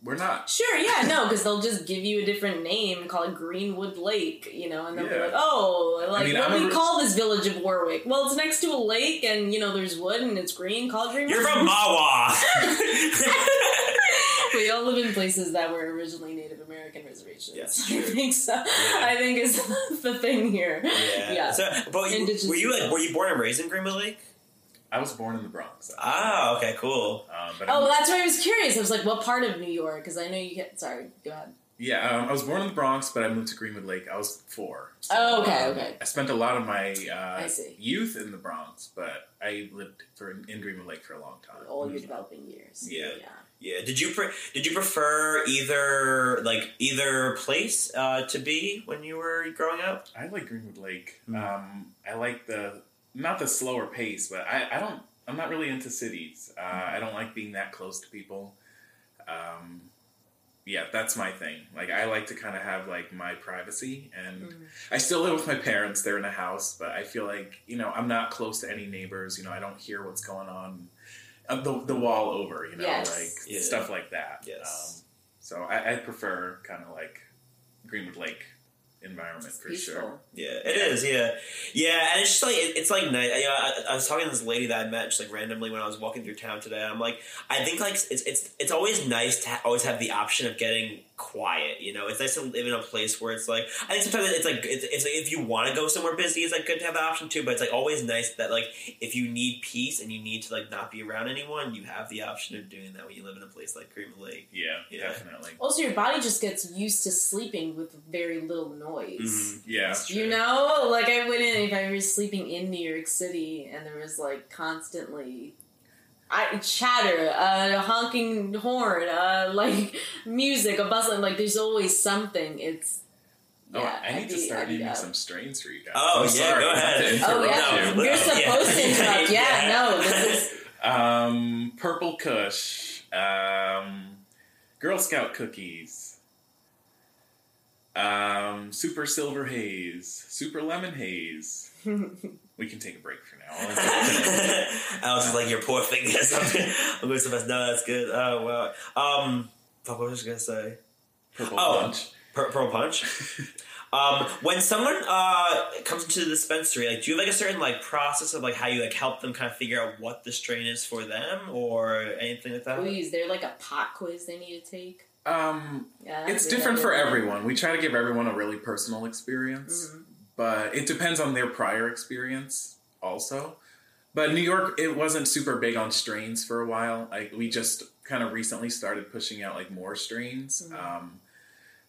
Speaker 2: we're not.
Speaker 3: Sure, yeah, no, because they'll just give you a different name and call it Greenwood Lake, you know, and they'll be like, oh, like,
Speaker 2: mean,
Speaker 3: what do we call this village of Warwick? Well, it's next to a lake, and, you know, there's wood, and it's green, call it Greenwood.
Speaker 1: You're from (laughs) Mahwah.
Speaker 3: we all live in places that were originally Native American reservations.
Speaker 1: Yes, (laughs)
Speaker 3: I think so. I think is the thing here.
Speaker 1: yeah.
Speaker 3: Yeah.
Speaker 1: So, but you, were you like were you born and raised in Greenwood Lake?
Speaker 2: I was born in the Bronx.
Speaker 1: Ah, okay, cool.
Speaker 2: Um, but
Speaker 3: Oh,
Speaker 2: I'm-
Speaker 3: that's why I was curious. I was like, what part of New York? Because I know you get. Sorry, go ahead.
Speaker 2: Yeah, um, I was born in the Bronx, but I moved to Greenwood Lake. I was four. So,
Speaker 3: Oh, okay,
Speaker 2: um,
Speaker 3: okay.
Speaker 2: I spent a lot of my uh,
Speaker 3: I see.
Speaker 2: youth in the Bronx, but I lived for in Greenwood Lake for a long time.
Speaker 3: All your developing years.
Speaker 1: Yeah.
Speaker 3: yeah.
Speaker 1: Yeah. Did you pre- did you prefer either like either place uh, to be when you were growing up?
Speaker 2: I like Greenwood Lake.
Speaker 1: Mm.
Speaker 2: Um, I like the not the slower pace, but I, I don't. I'm not really into cities. Uh, I don't like being that close to people. Um, yeah, that's my thing. Like I like to kind of have like my privacy, and
Speaker 3: Mm.
Speaker 2: I still live with my parents. They're in a house, but I feel like you know I'm not close to any neighbors. You know, I don't hear what's going on. Uh, the the wall over, you know,
Speaker 3: Yes.
Speaker 2: like
Speaker 1: Yeah.
Speaker 2: stuff like that.
Speaker 1: Yes.
Speaker 2: Um, so I, I prefer kind of like Greenwood Lake environment for
Speaker 3: peaceful.
Speaker 2: sure.
Speaker 1: Yeah, it is. Yeah, yeah, and it's just like it, it's like nice. You know, I, I was talking to this lady that I met just like randomly when I was walking through town today. I'm like, I think like it's it's it's always nice to ha- always have the option of getting quiet. You know, it's nice to live in a place where it's like I think sometimes it's like it's, it's like if you want to go somewhere busy, it's like good to have the option too. But it's like always nice that like if you need peace and you need to like not be around anyone, you have the option of doing that when you live in a place like Greenwood Lake.
Speaker 2: Yeah,
Speaker 1: Yeah.
Speaker 2: definitely.
Speaker 3: Also, your body just gets used to sleeping with very little noise.
Speaker 1: Mhm.
Speaker 2: Yeah,
Speaker 3: You know, like I went in if I was sleeping in New York City and there was like constantly I chatter, a honking horn, uh, (laughs) like music, a bustling. Like there's always something. It's
Speaker 2: Oh,
Speaker 3: yeah.
Speaker 2: I need
Speaker 3: I'd
Speaker 2: to start
Speaker 3: I'd
Speaker 2: naming some strains for you guys.
Speaker 1: Oh,
Speaker 2: I'm
Speaker 1: yeah,
Speaker 2: sorry,
Speaker 1: go
Speaker 2: not to
Speaker 1: ahead. (laughs)
Speaker 3: Oh
Speaker 2: interrupt
Speaker 3: yeah,
Speaker 1: No,
Speaker 3: you're
Speaker 1: uh,
Speaker 3: supposed (laughs)
Speaker 1: yeah.
Speaker 3: to interrupt. Yeah,
Speaker 1: Yeah.
Speaker 3: no, this is.
Speaker 2: Um, Purple Kush, um, Girl Scout cookies, um, Super Silver Haze, Super Lemon Haze. We can take a break for now. Let's. (laughs)
Speaker 1: I was just like, your poor fingers. I'm going to no, that's good. Oh, wow. Um, what was I going to say?
Speaker 2: Purple
Speaker 1: Oh.
Speaker 2: Punch.
Speaker 1: Pur- Pearl Punch? (laughs) um, when someone uh, comes into the dispensary, like, do you have like a certain like process of like how you like help them kind of figure out what the strain is for them or anything like that?
Speaker 3: Please, they're like a pot quiz they need to take.
Speaker 2: Um,
Speaker 3: Yeah,
Speaker 2: it's different for everyone. We try to give everyone a really personal experience,
Speaker 3: Mhm.
Speaker 2: But it depends on their prior experience also. But New York, it wasn't super big on strains for a while. Like we just kind of recently started pushing out like more strains.
Speaker 3: Mhm.
Speaker 2: Um,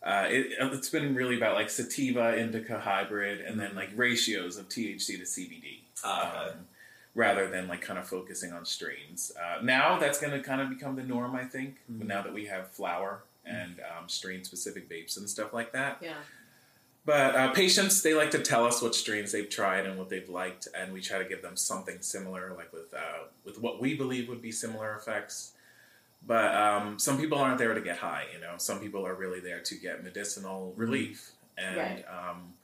Speaker 2: uh, it, it's been really about like sativa, indica hybrid, and then like ratios of THC to CBD.
Speaker 1: Okay.
Speaker 2: um, rather than like kind of focusing on strains. Uh, now that's going to kind of become the norm, I think.
Speaker 1: Mhm.
Speaker 2: Now that we have flower and um, strain specific vapes and stuff like that.
Speaker 3: Yeah.
Speaker 2: But uh, patients, they like to tell us what strains they've tried and what they've liked, and we try to give them something similar, like with uh, with what we believe would be similar effects. But um, some people aren't there to get high, you know. Some people are really there to get medicinal relief, and
Speaker 3: Right.
Speaker 2: um,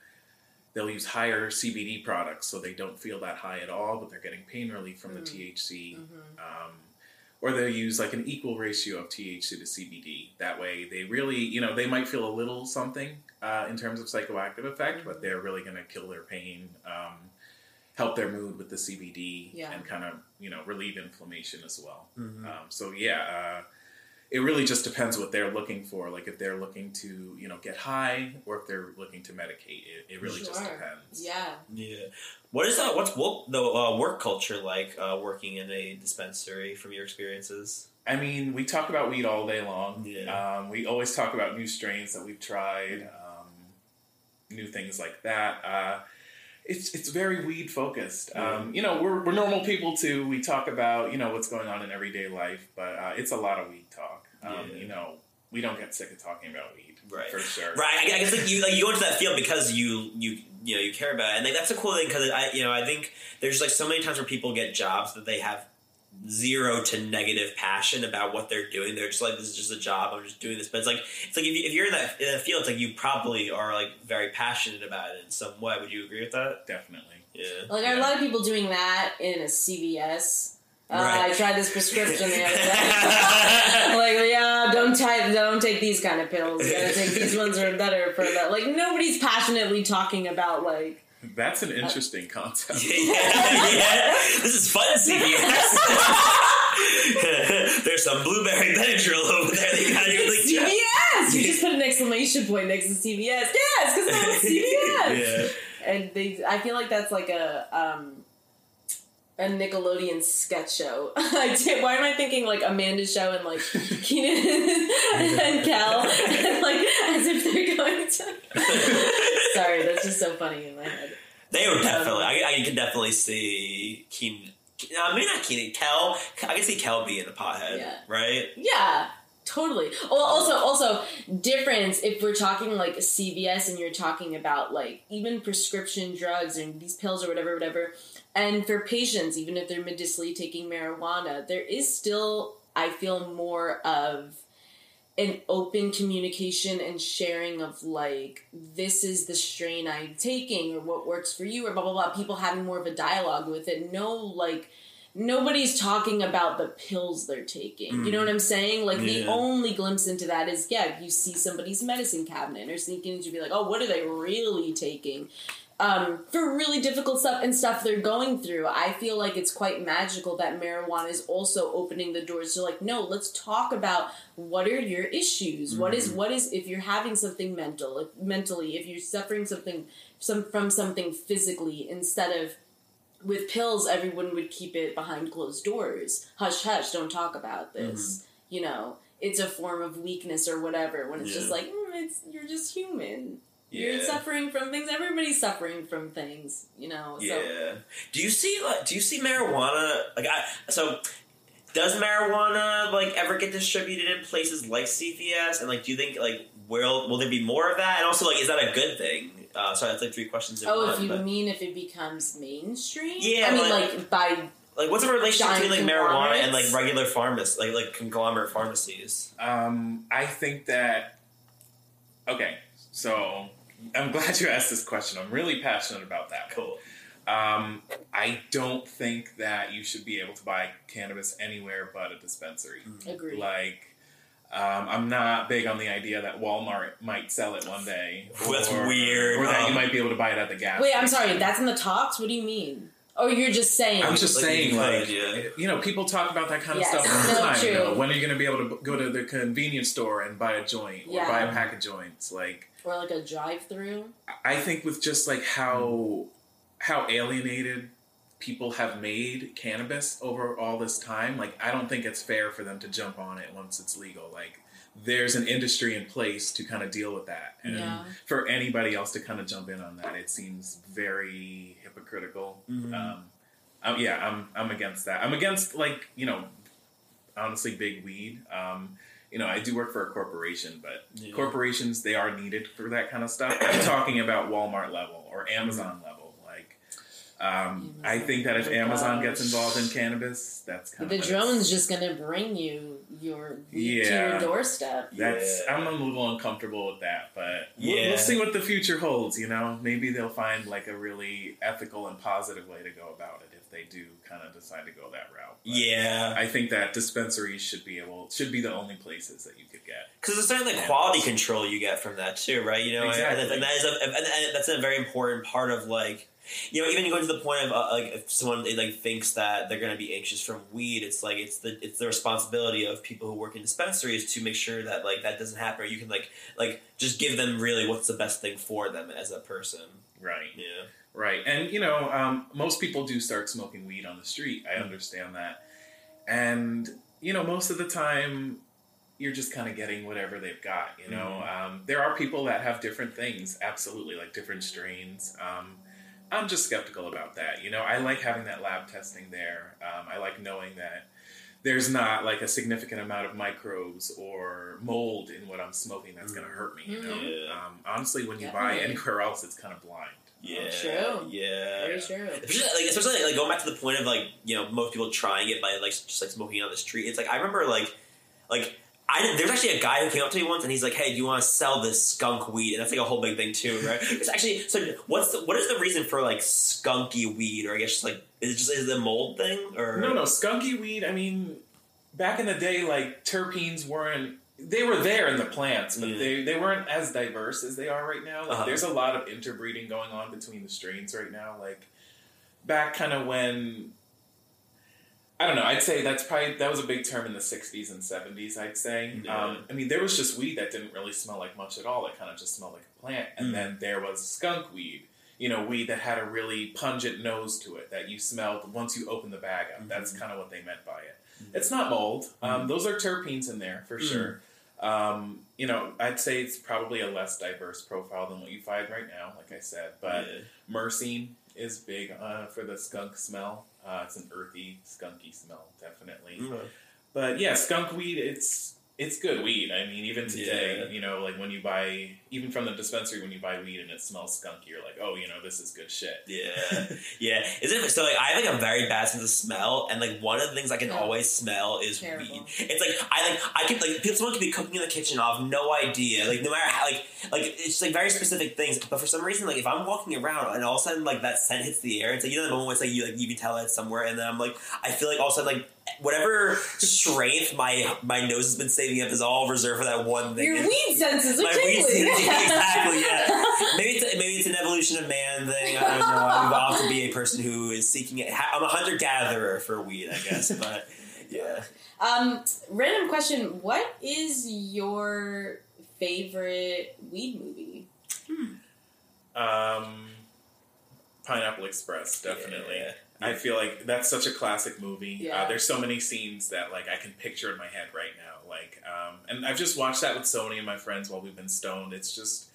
Speaker 2: they'll use higher CBD products so they don't feel that high at all, but they're getting pain relief from the
Speaker 3: Mm.
Speaker 2: THC.
Speaker 3: hmm
Speaker 2: Um, or they'll use like an equal ratio of THC to CBD. That way, they really, you know, they might feel a little something uh, in terms of psychoactive effect, but
Speaker 3: Mhm.
Speaker 2: they're really going to kill their pain, um, help their mood with the CBD,
Speaker 3: Yeah.
Speaker 2: and kind of, you know, relieve inflammation as well.
Speaker 1: Mhm.
Speaker 2: Um, so yeah, uh, it really just depends what they're looking for. Like if they're looking to, you know, get high, or if they're looking to medicate. It, it really just depends.
Speaker 3: Yeah.
Speaker 1: Yeah. What is that? What's wo- the uh, work culture like uh, working in a dispensary from your experiences?
Speaker 2: I mean, we talk about weed all day long.
Speaker 1: Yeah.
Speaker 2: Um, we always talk about new strains that we've tried, um, new things like that. Uh, it's it's very weed focused. Um, you know, we're, we're normal people too. We talk about you know what's going on in everyday life, but uh, it's a lot of weed talk. Um,
Speaker 1: Yeah.
Speaker 2: You know, we don't get sick of talking about weed,
Speaker 1: Right.
Speaker 2: For sure.
Speaker 1: Right. I, I guess like you like you go into that field because you you you know you care about it, and like, that's a cool thing because I you know I think there's like so many times where people get jobs that they have zero to negative passion about what they're doing. They're just like this is just a job. I'm just doing this, but it's like it's like if, you, if you're in that, in that field, it's like you probably are like very passionate about it in some way. Would you agree with that?
Speaker 2: Definitely.
Speaker 1: Yeah.
Speaker 3: Like
Speaker 2: Yeah.
Speaker 3: a lot of people doing that in a CVS. Uh,
Speaker 1: Right.
Speaker 3: I tried this prescription the other day. (laughs) like, yeah, don't type, don't take these kind of pills. You gotta take these ones are better for that. Like, nobody's passionately talking about like.
Speaker 2: That's an interesting concept. (laughs)
Speaker 1: yeah, yeah. This is fun, CVS. (laughs) There's some blueberry Benadryl over there. That you gotta like,
Speaker 3: CVS. You just put an exclamation point next to CVS. Yes, because it's CVS.
Speaker 1: Yeah.
Speaker 3: And they, I feel like that's like a um, a Nickelodeon sketch show. (laughs) I did. Why am I thinking like Amanda's show and like (laughs) Kenan and Kel, and like as if they're going to. (laughs) Sorry, that's just so funny in my head.
Speaker 1: They were um, definitely. I, I can definitely see Keen. No, maybe not Kenan. Kel. I can see Kel being a pothead.
Speaker 3: Yeah.
Speaker 1: Right.
Speaker 3: Yeah, totally. Well, also, also difference if we're talking like CVS and you're talking about like even prescription drugs and these pills or whatever, whatever. And for patients, even if they're medicinally taking marijuana, there is still, I feel, more of an open communication and sharing of like this is the strain I'm taking or what works for you or blah blah blah. People having more of a dialogue with it. No like nobody's talking about the pills they're taking. You know mm. what I'm saying? Like the only glimpse into that is yeah, you see somebody's medicine cabinet or sneaking into be like, oh, what are they really taking? Um, for really difficult stuff and stuff they're going through, I feel like it's quite magical that marijuana is also opening the doors to like, no, let's talk about what are your issues. What is what is if you're having something mental, if, mentally, if you're suffering something some from something physically, instead of with pills, everyone would keep it behind closed doors. Hush, hush, don't talk about this. You know, it's a form of weakness or whatever. When it's just like, mm, it's you're just human. You're
Speaker 1: Yeah.
Speaker 3: suffering from things. Everybody's suffering from things. You know. So
Speaker 1: Yeah. Do you see like do you see marijuana like I so does marijuana like ever get distributed in places like CVS and like do you think like will will there be more of that and also like is that a good thing? Uh, sorry, that's like three questions in
Speaker 3: Oh,
Speaker 1: one.
Speaker 3: if you
Speaker 1: but,
Speaker 3: mean if it becomes mainstream?
Speaker 1: Yeah,
Speaker 3: I mean,
Speaker 1: but-
Speaker 3: like by
Speaker 1: like what's the relationship between like marijuana and like regular pharmacies, like like conglomerate pharmacies?
Speaker 2: Um, I think that. Okay, so I'm glad you asked this question. I'm really passionate about that.
Speaker 1: Cool.
Speaker 2: Um, I don't think that you should be able to buy cannabis anywhere but a dispensary.
Speaker 3: agree.
Speaker 2: Like, um, I'm not big on the idea that Walmart might sell it one day.
Speaker 1: That's
Speaker 2: or-
Speaker 1: weird.
Speaker 2: Or that you
Speaker 1: Um,
Speaker 2: might be able to buy it at the gas.
Speaker 3: Wait, I'm sorry. That's in the talks. What do you mean? Oh, you're just saying.
Speaker 2: I'm just
Speaker 1: Like,
Speaker 2: saying, like,
Speaker 1: could, yeah.
Speaker 2: you know, people talk about that kind of
Speaker 3: Yes,
Speaker 2: stuff all the
Speaker 3: no,
Speaker 2: time. You know,
Speaker 3: true.
Speaker 2: when are you going to be able to go to the convenience store and buy a joint or
Speaker 3: Yeah.
Speaker 2: buy a pack of joints? Like,
Speaker 3: or like a drive-through.
Speaker 2: I think with just like how how alienated people have made cannabis over all this time, like I don't think it's fair for them to jump on it once it's legal. Like there's an industry in place to kind of deal with that, and
Speaker 3: Yeah.
Speaker 2: for anybody else to kind of jump in on that, it seems very hypocritical.
Speaker 1: Mhm.
Speaker 2: Um, um, yeah, I'm I'm against that. I'm against like you know, honestly, big weed. Um, you know, I do work for a corporation, but
Speaker 1: Yeah.
Speaker 2: corporations they are needed for that kind of stuff. I'm talking about Walmart level or Amazon level. Like, um, I think that if
Speaker 3: Oh,
Speaker 2: Amazon gets involved in cannabis, that's kind
Speaker 3: The
Speaker 2: of the
Speaker 3: drone's just gonna bring you your weed to your doorstep.
Speaker 2: That's
Speaker 1: Yeah.
Speaker 2: I'm a little uncomfortable with that, but we'll, we'll see what the future holds. You know, maybe they'll find like a really ethical and positive way to go about it if they do kind of decide to go that route. But
Speaker 1: Yeah,
Speaker 2: I think that dispensaries should be able should be the only places that you could get.
Speaker 1: because there's certainly
Speaker 2: Yeah.
Speaker 1: quality control you get from that too, right? You know, and-
Speaker 2: Exactly.
Speaker 1: and, that is a, and, and that's a very important part of like, you know, even going to the point of uh, like if someone like thinks that they're going to be anxious from weed, it's like it's the it's the responsibility of people who work in dispensaries to make sure that like that doesn't happen. Or you can like like just give them really what's the best thing for them as a person.
Speaker 2: Right.
Speaker 1: Yeah.
Speaker 2: Right. And, you know, um, most people do start smoking weed on the street. I understand that. And, you know, most of the time, you're just kind of getting whatever they've got, you know. Um, there are people that have different things, absolutely, like different strains. Um, I'm just skeptical about that. You know, I like having that lab testing there. Um, I like knowing that there's not like a significant amount of microbes or mold in what I'm smoking that's going to hurt me, you know.
Speaker 1: Yeah.
Speaker 2: Um, honestly, when you buy anywhere else, it's kind of blind.
Speaker 1: Yeah.
Speaker 3: True.
Speaker 1: Yeah.
Speaker 3: Very true.
Speaker 1: especially like especially like going back to the point of like you know most people trying it by like just like smoking on the street. It's like I remember like like I there's actually a guy who came up to me once and he's like, "Hey, do you want to sell this skunk weed?" And that's like a whole big thing too, right? (laughs) It's actually so. What's the, what is the reason for like skunky weed, or I guess just like is it just is it a mold thing or
Speaker 2: No, no, skunky weed. I mean, back in the day, like terpenes weren't. They were there in the plants, but
Speaker 1: Yeah.
Speaker 2: they, they weren't as diverse as they are right now. Like,
Speaker 1: Uh-huh.
Speaker 2: There's a lot of interbreeding going on between the strains right now. Like back kind of when I don't know. I'd say that's probably that was a big term in the '60s and '70s. I'd say.
Speaker 1: Yeah.
Speaker 2: Um, I mean, there was just weed that didn't really smell like much at all. It kind of just smelled like a plant, and
Speaker 1: Mm.
Speaker 2: then there was skunk weed. you know, weed that had a really pungent nose to it that you smelled once you opened the bag up. That's
Speaker 1: Mhm.
Speaker 2: kind of what they meant by it. It's not mold. Um, those are terpenes in there for
Speaker 1: Mhm.
Speaker 2: sure. Um, you know, I'd say it's probably a less diverse profile than what you find right now, like I said. But
Speaker 1: Yeah.
Speaker 2: myrcene is big uh, for the skunk smell. Uh, it's an earthy, skunky smell, definitely.
Speaker 1: Okay.
Speaker 2: But yeah, skunk weed, it's it's good weed. I mean, even today,
Speaker 1: Yeah.
Speaker 2: you know, like when you buy, even from the dispensary, when you buy weed and it smells skunky, you're like, oh, you know, this is good shit.
Speaker 1: Yeah, (laughs) yeah. Is it so? Like, I have like a very bad sense of smell, and like one of the things I can
Speaker 3: Yeah.
Speaker 1: always smell is
Speaker 3: Terrible.
Speaker 1: weed. It's like I like I can like people, someone could be cooking in the kitchen. I'll have no idea. Like no matter how like like it's just, like very specific things. But for some reason, like if I'm walking around and all of a sudden like that scent hits the air, it's like you know the moment where it's like you like you can tell it's somewhere, and then I'm like I feel like all of a sudden like whatever strength my my nose has been saving up is all reserved for that one thing.
Speaker 3: Your
Speaker 1: And-
Speaker 3: weed senses are
Speaker 1: my weed senses- (laughs) exactly, yeah. maybe it's maybe it's an evolution of man thing. I don't know. I've evolved to be a person who is seeking it. I'm a hunter gatherer for weed, I guess. But yeah,
Speaker 3: Um, random question: What is your favorite weed movie?
Speaker 2: Um, Pineapple Express, definitely.
Speaker 1: Yeah.
Speaker 2: I feel like that's such a classic movie.
Speaker 3: Yeah.
Speaker 2: Uh, there's so many scenes that like I can picture in my head right now. Like, um, and I've just watched that with Sony and my friends while we've been stoned. It's just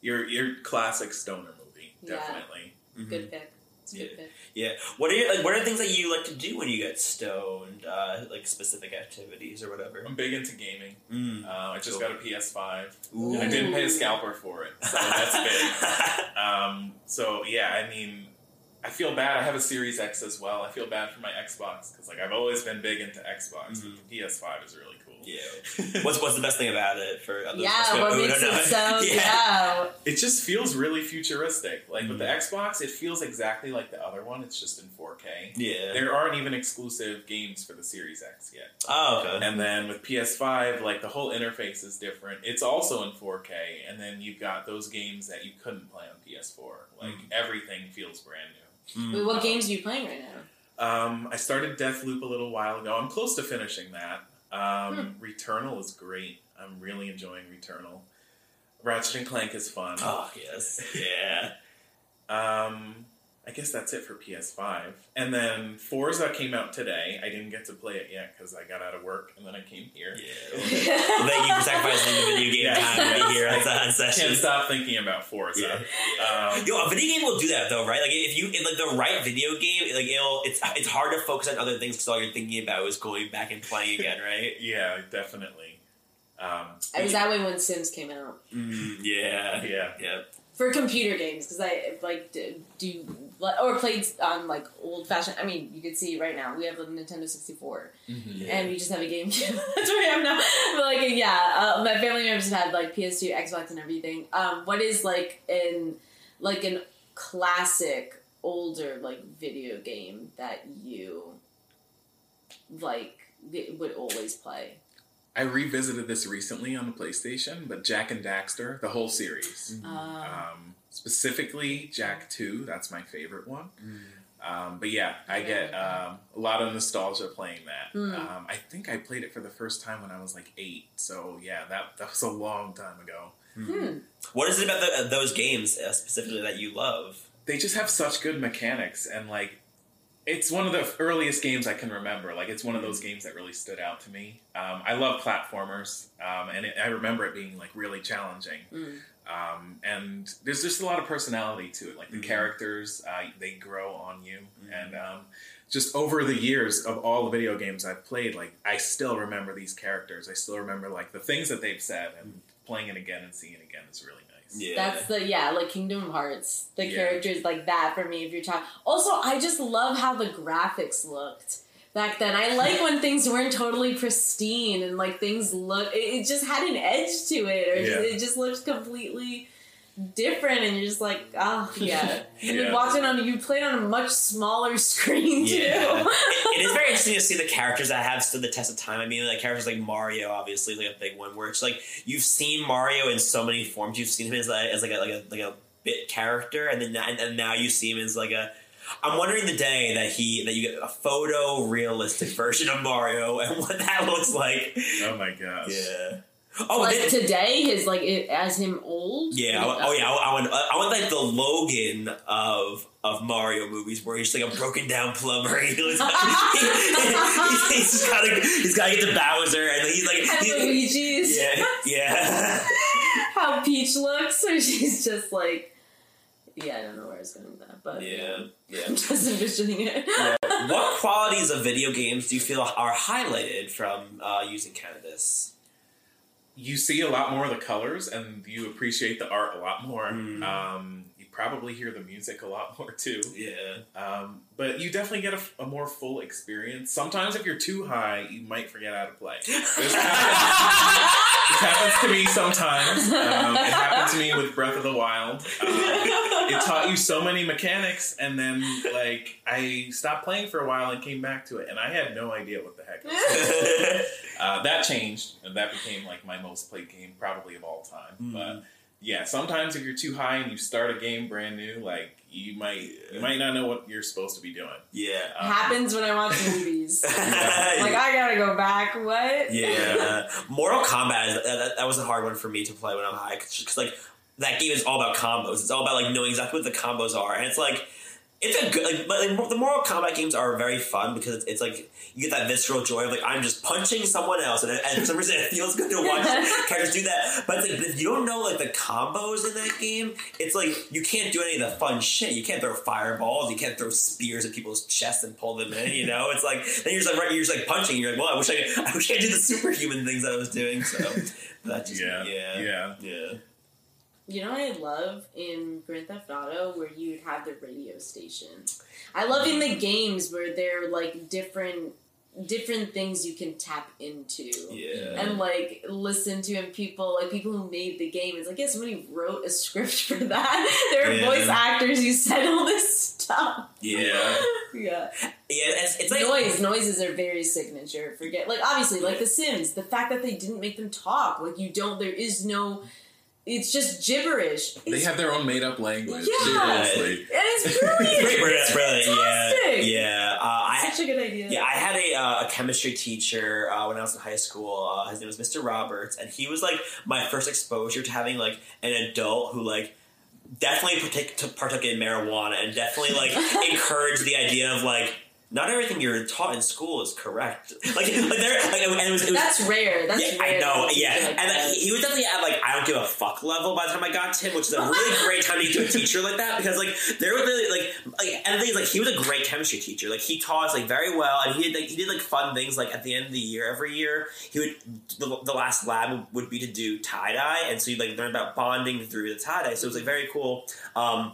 Speaker 2: your your classic stoner movie,
Speaker 3: Yeah.
Speaker 2: definitely.
Speaker 1: Mhm.
Speaker 3: Good pick. It's a good
Speaker 1: Yeah.
Speaker 3: pick.
Speaker 1: Yeah. What are your, like? What are things that you like to do when you get stoned? Uh, like specific activities or whatever.
Speaker 2: I'm big into gaming.
Speaker 1: Mm.
Speaker 2: Uh, I just
Speaker 1: Cool.
Speaker 2: got a PS5.
Speaker 1: Ooh.
Speaker 2: And I didn't pay a scalper for it, so that's big. (laughs) Um, so yeah, I mean, I feel bad. I have a Series X as well. I feel bad for my Xbox because like I've always been big into Xbox.
Speaker 1: Mhm.
Speaker 2: But the PS5 is really cool.
Speaker 1: Yeah. (laughs) What's what's the best thing about it for others?
Speaker 3: Yeah, what
Speaker 1: who
Speaker 3: makes
Speaker 1: don't know?
Speaker 3: it so? (laughs) Yeah.
Speaker 2: it just feels really futuristic. Like with the
Speaker 1: Mhm.
Speaker 2: Xbox, it feels exactly like the other one. It's just in 4K.
Speaker 1: Yeah.
Speaker 2: There aren't even exclusive games for the Series X yet.
Speaker 1: Oh, okay.
Speaker 2: And then with PS5, like the whole interface is different. It's also in 4K, and then you've got those games that you couldn't play on PS4. Like
Speaker 1: Mhm.
Speaker 2: everything feels brand new.
Speaker 1: Mm.
Speaker 3: Wait, what games are you playing right now?
Speaker 2: Um, I started Deathloop a little while ago. I'm close to finishing that. Um, Returnal is great. I'm really enjoying Returnal. Ratchet and Clank is fun.
Speaker 1: Oh yes. Yeah. (laughs)
Speaker 2: Um, I guess that's it for PS5. And then Forza came out today. I didn't get to play it yet because I got out of work and then I came here.
Speaker 1: Yeah. (laughs) Thank you for sacrificing the video game
Speaker 2: Yeah.
Speaker 1: time to be here on on session.
Speaker 2: Can't stop thinking about Forza.
Speaker 1: Yeah.
Speaker 2: Um,
Speaker 1: Yo, a video game will do that though, right? Like if you if, like the right video game, like it'll it's it's hard to focus on other things because all you're thinking about is going back and playing again, (laughs) right?
Speaker 2: yeah, definitely. Um,
Speaker 3: I was that way when Sims came out
Speaker 1: Mm, yeah,
Speaker 2: yeah.
Speaker 1: yeah.
Speaker 3: for computer games because I like d- do or played on like old fashioned. I mean, you could see right now we have a Nintendo sixty four
Speaker 1: Yeah.
Speaker 3: and we just have a GameCube. (laughs) That's where I am now. But like, yeah, uh, my family members have had like PS2, Xbox, and everything. Um, what is like in like an classic older like video game that you like would always play?
Speaker 2: I revisited this recently on the PlayStation, but Jak and Daxter, the whole series.
Speaker 3: Uh,
Speaker 2: Um, specifically, Jak 2, that's my favorite one.
Speaker 1: Mm.
Speaker 2: Um, but yeah, I get um, a lot of nostalgia playing that.
Speaker 3: Hmm.
Speaker 2: Um, I think I played it for the first time when I was like eight. So yeah, that, that was a long time ago.
Speaker 3: hmm.
Speaker 1: What is it about the, those games uh, specifically that you love?
Speaker 2: They just have such good mechanics and like it's one of the earliest games I can remember. Like it's one of those games that really stood out to me. Um, I love platformers, um, and it, I remember it being like really challenging. Um, and there's just a lot of personality to it. Like the
Speaker 1: Mhm.
Speaker 2: characters, uh, they grow on you,
Speaker 1: Mhm.
Speaker 2: and um, just over the years of all the video games I've played, like I still remember these characters. I still remember like the things that they've said, and playing it again and seeing it again is really nice.
Speaker 1: Yeah,
Speaker 3: That's the yeah, like Kingdom Hearts. The
Speaker 2: Yeah.
Speaker 3: characters like that for me if you're talking. Also, I just love how the graphics looked back then. I like when things weren't totally pristine and like things look. It, it just had an edge to it, or
Speaker 2: Yeah.
Speaker 3: it just looked completely different. And you're just like, oh (laughs) yeah. And
Speaker 2: Yeah.
Speaker 3: you watch on you play it on a much smaller (laughs) screen too.
Speaker 1: Yeah. (laughs) it is very interesting to see the characters that have stood the test of time. I mean, like characters like Mario, obviously, like a big one. Where it's like you've seen Mario in so many forms. You've seen him as like, as like a like a like a bit character, and then and, and now you see him as like a. I'm wondering the day that he that you get a photo realistic version of Mario (laughs) and what that looks like.
Speaker 2: Oh my gosh.
Speaker 1: Yeah. Oh,
Speaker 3: like
Speaker 1: then-
Speaker 3: today, his like it, as him old.
Speaker 1: Yeah. I, oh, yeah. Uh, I, I want. I want like the Logan of of Mario movies, where he's like a broken down plumber. (laughs) He looks like, he's, he's just gotta. He's gotta get to Bowser, and he's like.
Speaker 3: And
Speaker 1: he-
Speaker 3: Luigi's.
Speaker 1: yeah. Yeah. (laughs)
Speaker 3: How Peach looks, so she's just like. Yeah, I don't know where I was going with that, but
Speaker 1: Yeah.
Speaker 3: I'm
Speaker 1: Yeah. (laughs)
Speaker 3: just envisioning it.
Speaker 1: what (laughs) qualities of video games do you feel are highlighted from uh, using cannabis?
Speaker 2: you see a lot more of the colors and you appreciate the art a lot more.
Speaker 1: Mm.
Speaker 2: Um, you probably hear the music a lot (laughs) more too.
Speaker 1: Yeah.
Speaker 2: Um, but you definitely get a, a more full experience. Sometimes if you're too high, you might forget how to play. (laughs) This happens, to me sometimes. Um, it happened to me with Breath of the Wild. Um, it taught you so many mechanics, and then like I stopped playing for a while and came back to it, and I had no idea what the heck. I was doing. (laughs) Uh, that changed, and that became like my most played game probably of all time.
Speaker 1: Mm.
Speaker 2: But yeah, sometimes if you're too high and you start a game brand new, like you might you might not know what you're supposed to be doing.
Speaker 1: yeah.
Speaker 2: Um,
Speaker 3: Happens when I watch (laughs) movies. (laughs) like. I gotta go back. What?
Speaker 1: Yeah, (laughs) Mortal Kombat. Is, that, that was a hard one for me to play when I'm high because like that game is all about combos. It's all about like knowing exactly what the combos are, and it's like it's a good. Like, but like, the Mortal Kombat games are very fun because it's, it's like you get that visceral joy of like I'm just punching someone else, and, and for some reason it feels good to watch (laughs) characters do that. But it's like if you don't know like the combos in that game, it's like you can't do any of the fun shit. You can't throw fireballs. You can't throw spears at people's chests and pull them in. You know, it's like then you're just like right, you're just like punching. You're like, well, I wish I could, I wish I could do the superhuman things that I was doing. So that just
Speaker 2: yeah,
Speaker 1: yeah
Speaker 2: yeah.
Speaker 1: yeah.
Speaker 3: You know what I love in Grand Theft Auto where you'd have the radio station. I love in the games where they're like different different things you can tap into.
Speaker 1: Yeah.
Speaker 3: And like listen to and people like people who made the game. It's like yeah, somebody wrote a script (laughs) for that. there are
Speaker 1: Yeah.
Speaker 3: voice actors who said all this stuff.
Speaker 1: Yeah. (laughs)
Speaker 3: Yeah.
Speaker 1: Yeah, it's, it's like
Speaker 3: Noise. Noises are very signature. Forget like obviously like The Sims. The fact that they didn't make them talk. Like you don't. There is no. It's just gibberish.
Speaker 2: They have their own made up language.
Speaker 3: Yeah.
Speaker 2: seriously.
Speaker 3: And it's brilliant.
Speaker 1: Great, brilliant, brilliant. Yeah,
Speaker 3: Fantastic.
Speaker 1: yeah. Uh, I
Speaker 3: Such a good idea.
Speaker 1: yeah, I had a, uh, a chemistry teacher uh, when I was in high school. Uh, his name was Mr. Roberts, and he was like my first exposure to having like an adult who like definitely partook, partook in marijuana and definitely like (laughs) encouraged the idea of like not everything you're taught in school is correct. (laughs) Like, like there, like, and it was, it was
Speaker 3: That's rare. That's
Speaker 1: yeah,
Speaker 3: rare.
Speaker 1: I know. Yeah,
Speaker 3: like
Speaker 1: and
Speaker 3: that.
Speaker 1: he was definitely at like I don't give a fuck level by the time I got to him, which is a (laughs) really great time to get to a teacher like that because like there were really like like and the thing is like he was a great chemistry teacher. Like he taught us like very well, and he did like he did like fun things. Like at the end of the year, every year he would the, the last lab would be to do tie dye, and so you like learn about bonding through the tie dye. So it was like very cool. Um,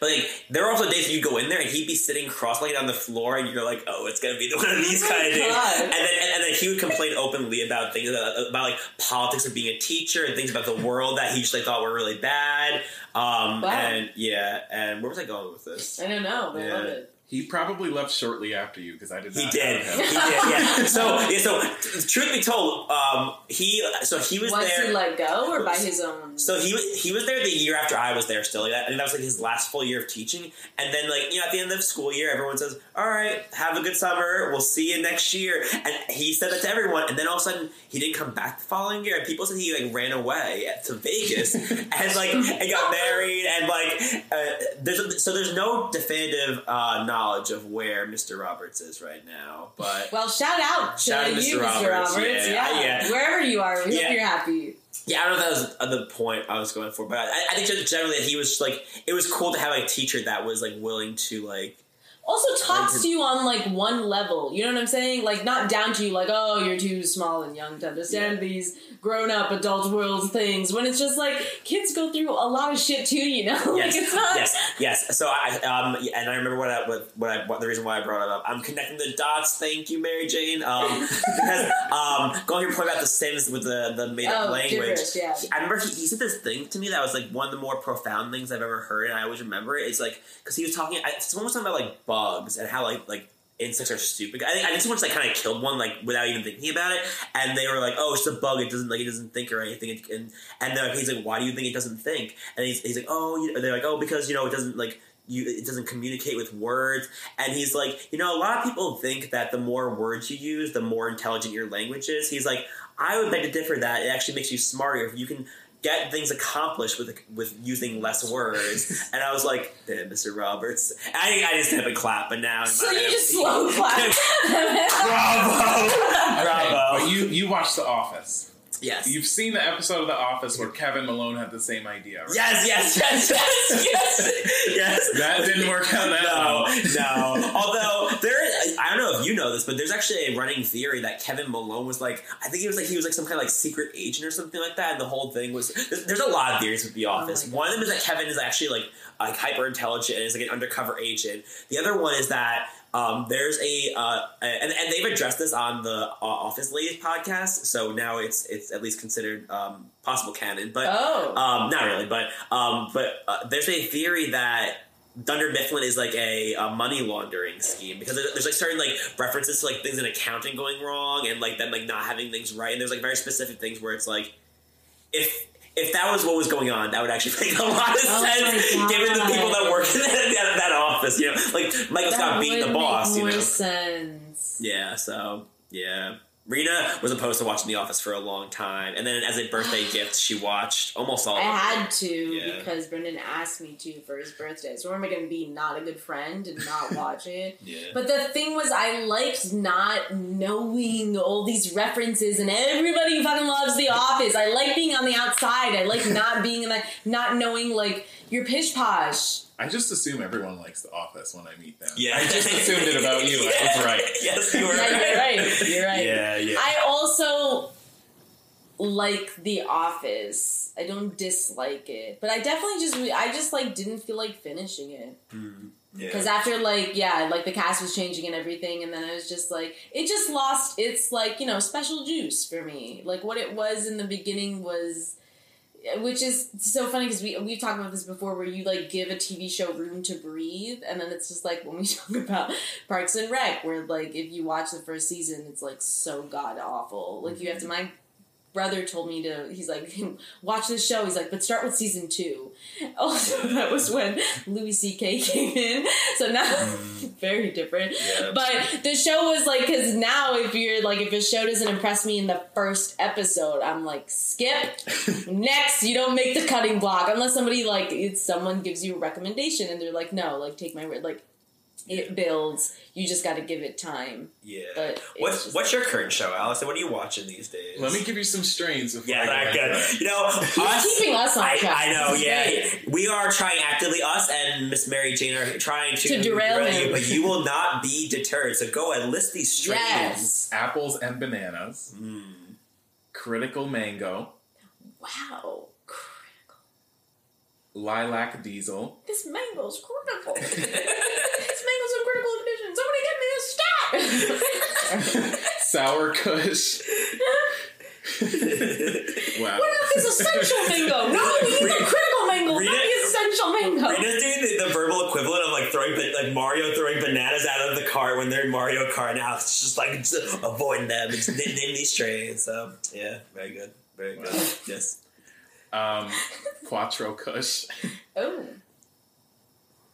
Speaker 1: but like, there were also days you go in there and he'd be sitting cross-legged on the floor, and you're like, "Oh, it's gonna be one of these kind of days." And then, and, and then he would complain openly about things about, about like politics of being a teacher and things about the world that he just like thought were really bad. Um,
Speaker 3: Wow.
Speaker 1: And yeah, and where was I going with this?
Speaker 3: I don't know. but I love
Speaker 1: Yeah.
Speaker 3: it.
Speaker 2: He probably left shortly after you because I did not.
Speaker 1: He did.
Speaker 2: have
Speaker 1: He did. Yeah. (laughs) So yeah. So truth be told, um, he so he was
Speaker 3: Was
Speaker 1: there.
Speaker 3: he let go or by his own?
Speaker 1: So he was he was there the year after I was there still. Like that, I think that was like his last full year of teaching. And then like you know at the end of the school year, everyone says, "All right, have a good summer. We'll see you next year." And he said that to everyone. And then all of a sudden, he didn't come back the following year. And people said he like ran away to Vegas (laughs) and like and got married. And like uh, there's a, so there's no definitive uh, knowledge of where Mr. Roberts is right now, but.
Speaker 3: well, shout out to
Speaker 1: Shout out to
Speaker 3: you,
Speaker 1: Mr. Roberts.
Speaker 3: Roberts.
Speaker 1: Yeah,
Speaker 3: Yeah,
Speaker 1: yeah.
Speaker 3: wherever you are, we
Speaker 1: Yeah.
Speaker 3: hope you're happy.
Speaker 1: Yeah, I don't know if that was the point I was going for, but I, I think just generally he was like, it was cool to have like, a teacher that was like willing to like,
Speaker 3: Also talks
Speaker 1: Like-
Speaker 3: to you on like one level. You know what I'm saying? Like not down to you like, oh, you're too small and young to understand
Speaker 1: Yeah.
Speaker 3: these grown up adult world things. When it's just like kids go through a lot of shit too. You know, (laughs) like
Speaker 1: yes,
Speaker 3: it's not.
Speaker 1: yes, yes. So I, um, and I remember what I, what, what I, what the reason why I brought it up. I'm connecting the dots. Thank you, Mary Jane. Um, (laughs) because um, going to point about the Sims with the the made up
Speaker 3: Oh,
Speaker 1: language.
Speaker 3: yeah.
Speaker 1: I remember he, he said this thing to me that was like one of the more profound things I've ever heard, and I always remember it. It's like because he was talking. I, someone was talking about like bugs and how like like insects are stupid. I think I think someone just like kind of killed one like without even thinking about it, and they were like, "Oh, it's a bug. It doesn't like it doesn't think or anything." And and then he's like, "Why do you think it doesn't think?" And he's, he's like, "Oh," you, they're like, "Oh, because you know it doesn't like." you it doesn't communicate with words and he's like you know a lot of people think that the more words you use the more intelligent your language is he's like i would beg to differ that it actually makes you smarter if you can get things accomplished with with using less words (laughs) and i was like damn mr roberts i, I just have a clap but now in
Speaker 3: So you
Speaker 1: head-
Speaker 3: just slow clap. (laughs)
Speaker 1: bravo (laughs)
Speaker 2: Okay,
Speaker 1: bravo
Speaker 2: but you you watched The Office.
Speaker 1: Yes
Speaker 2: You've seen the episode of The Office where Kevin Malone had the same idea, right?
Speaker 1: yes yes yes (laughs) yes yes yes
Speaker 2: That didn't work out that
Speaker 1: no,
Speaker 2: well.
Speaker 1: no. Although there, I don't know if you know this, but there's actually a running theory that Kevin Malone was like, I think he was like he was like some kind of like secret agent or something like that, and the whole thing was. There's, there's a lot of theories with The oh Office.
Speaker 3: Oh my
Speaker 1: one of them is that Kevin is actually like like hyper intelligent and is like an undercover agent. The other one is that. Um, there's a uh, and, and they've addressed this on the uh, Office Ladies podcast, so now it's it's at least considered um, possible canon. But
Speaker 3: Oh.
Speaker 1: um, not really, but um, but uh, there's a theory that Dunder Mifflin is like a, a money laundering scheme because there's, there's like certain like references to like things in accounting going wrong and like them like not having things right, and there's like very specific things where it's like if. If that was what was going on, that would actually (laughs) make a lot of
Speaker 3: Oh
Speaker 1: sense, given the people that work in (laughs) that, that office. You know, like Michael
Speaker 3: that
Speaker 1: Scott being the boss. You know,
Speaker 3: sense.
Speaker 1: yeah. So yeah, Rena was opposed to watching The Office for a long time, and then as a birthday (gasps) gift, she watched almost all.
Speaker 3: I
Speaker 1: of it.
Speaker 3: had to
Speaker 1: Yeah.
Speaker 3: because Brendan asked me to for his birthday. So, where am I going to be not a good friend and not watch (laughs) it?
Speaker 1: Yeah.
Speaker 3: But the thing was, I liked not knowing all these references, and everybody fucking loves The Office. I like being on the outside. I like not being in the, not knowing like your pish posh.
Speaker 2: I just assume everyone likes The Office when I meet them.
Speaker 1: Yeah.
Speaker 2: I just assumed it about you. I was (laughs) right.
Speaker 1: yes, you were
Speaker 3: Yeah,
Speaker 1: right.
Speaker 3: you're right. You're right.
Speaker 1: Yeah, yeah.
Speaker 3: I also like The Office. I don't dislike it, but I definitely just I just like didn't feel like finishing it.
Speaker 1: Mm, yeah.
Speaker 3: Because after like yeah, like the cast was changing and everything, and then I was just like, it just lost its like you know special juice for me. Like what it was in the beginning was, which is so funny because we we've talked about this before, where you like give a TV show room to breathe, and then it's just like when we (laughs) talk about Parks and Rec, where like if you watch the first season, it's like so god awful. Like you have to my brother told me to he's like (laughs) watch this show. He's like but start with season two. (laughs) Also that was when louis ck came in. So now hmm. (laughs) very different.
Speaker 1: Yeah.
Speaker 3: but the show was like because now if you're like if a show doesn't impress me in the first episode i'm like skip. Next you don't make the cutting block. Unless somebody like it's someone gives you a recommendation and they're like no like take my word like it builds you just got to give it time
Speaker 1: yeah.
Speaker 3: but
Speaker 1: What's
Speaker 3: just-
Speaker 1: what's your current show, Alice? What are you watching these days?
Speaker 2: Let me give you some strains. Before
Speaker 1: Yeah,
Speaker 2: I
Speaker 1: that
Speaker 2: get
Speaker 1: good. You know, us.
Speaker 3: keeping us on
Speaker 1: I,
Speaker 3: track.
Speaker 1: I know,
Speaker 3: This
Speaker 1: yeah. We are trying actively, us and Miss Mary Jane are trying to,
Speaker 3: To derail him.
Speaker 1: you, but you will not be deterred. So go and list these strains.
Speaker 3: yes
Speaker 2: Apples and bananas.
Speaker 1: Mm.
Speaker 2: Critical mango.
Speaker 3: wow critical
Speaker 2: Lilac diesel.
Speaker 3: this mango's critical (laughs) this mango's in critical condition somebody get me a stack (laughs)
Speaker 2: Sour Kush. (laughs) wow.
Speaker 3: What about this essential mango? No, we need the critical mango,
Speaker 1: Read
Speaker 3: not
Speaker 1: it.
Speaker 3: the essential mango.
Speaker 1: Rena's doing the, the verbal equivalent of like throwing like Mario throwing bananas out of the car when they're in Mario Kart. Now it's just like just avoiding them. It's name, name these strains. So yeah, very good, very good.
Speaker 2: Wow.
Speaker 1: Yes.
Speaker 2: Um, (laughs) Quattro Kush.
Speaker 3: Oh,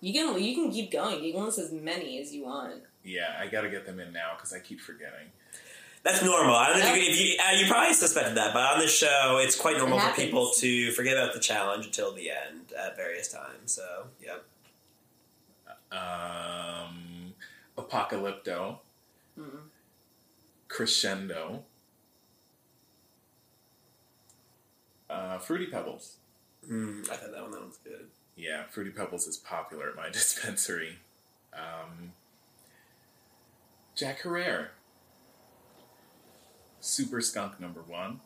Speaker 3: you can you can keep going. You can list as many as you want.
Speaker 2: Yeah, I gotta get them in now because I keep forgetting.
Speaker 1: That's normal. I don't know if you, if you, uh, you probably suspected that, but on this show, it's quite normal for people to forget about the challenge until the end at various times. So, yep.
Speaker 2: Um, Apocalypto.
Speaker 3: Mm.
Speaker 2: Crescendo. Uh, Fruity Pebbles.
Speaker 1: Mm, I thought that one that one's good.
Speaker 2: Yeah, Fruity Pebbles is popular at my (laughs) dispensary. Um, Jack Herer. Super Skunk number one.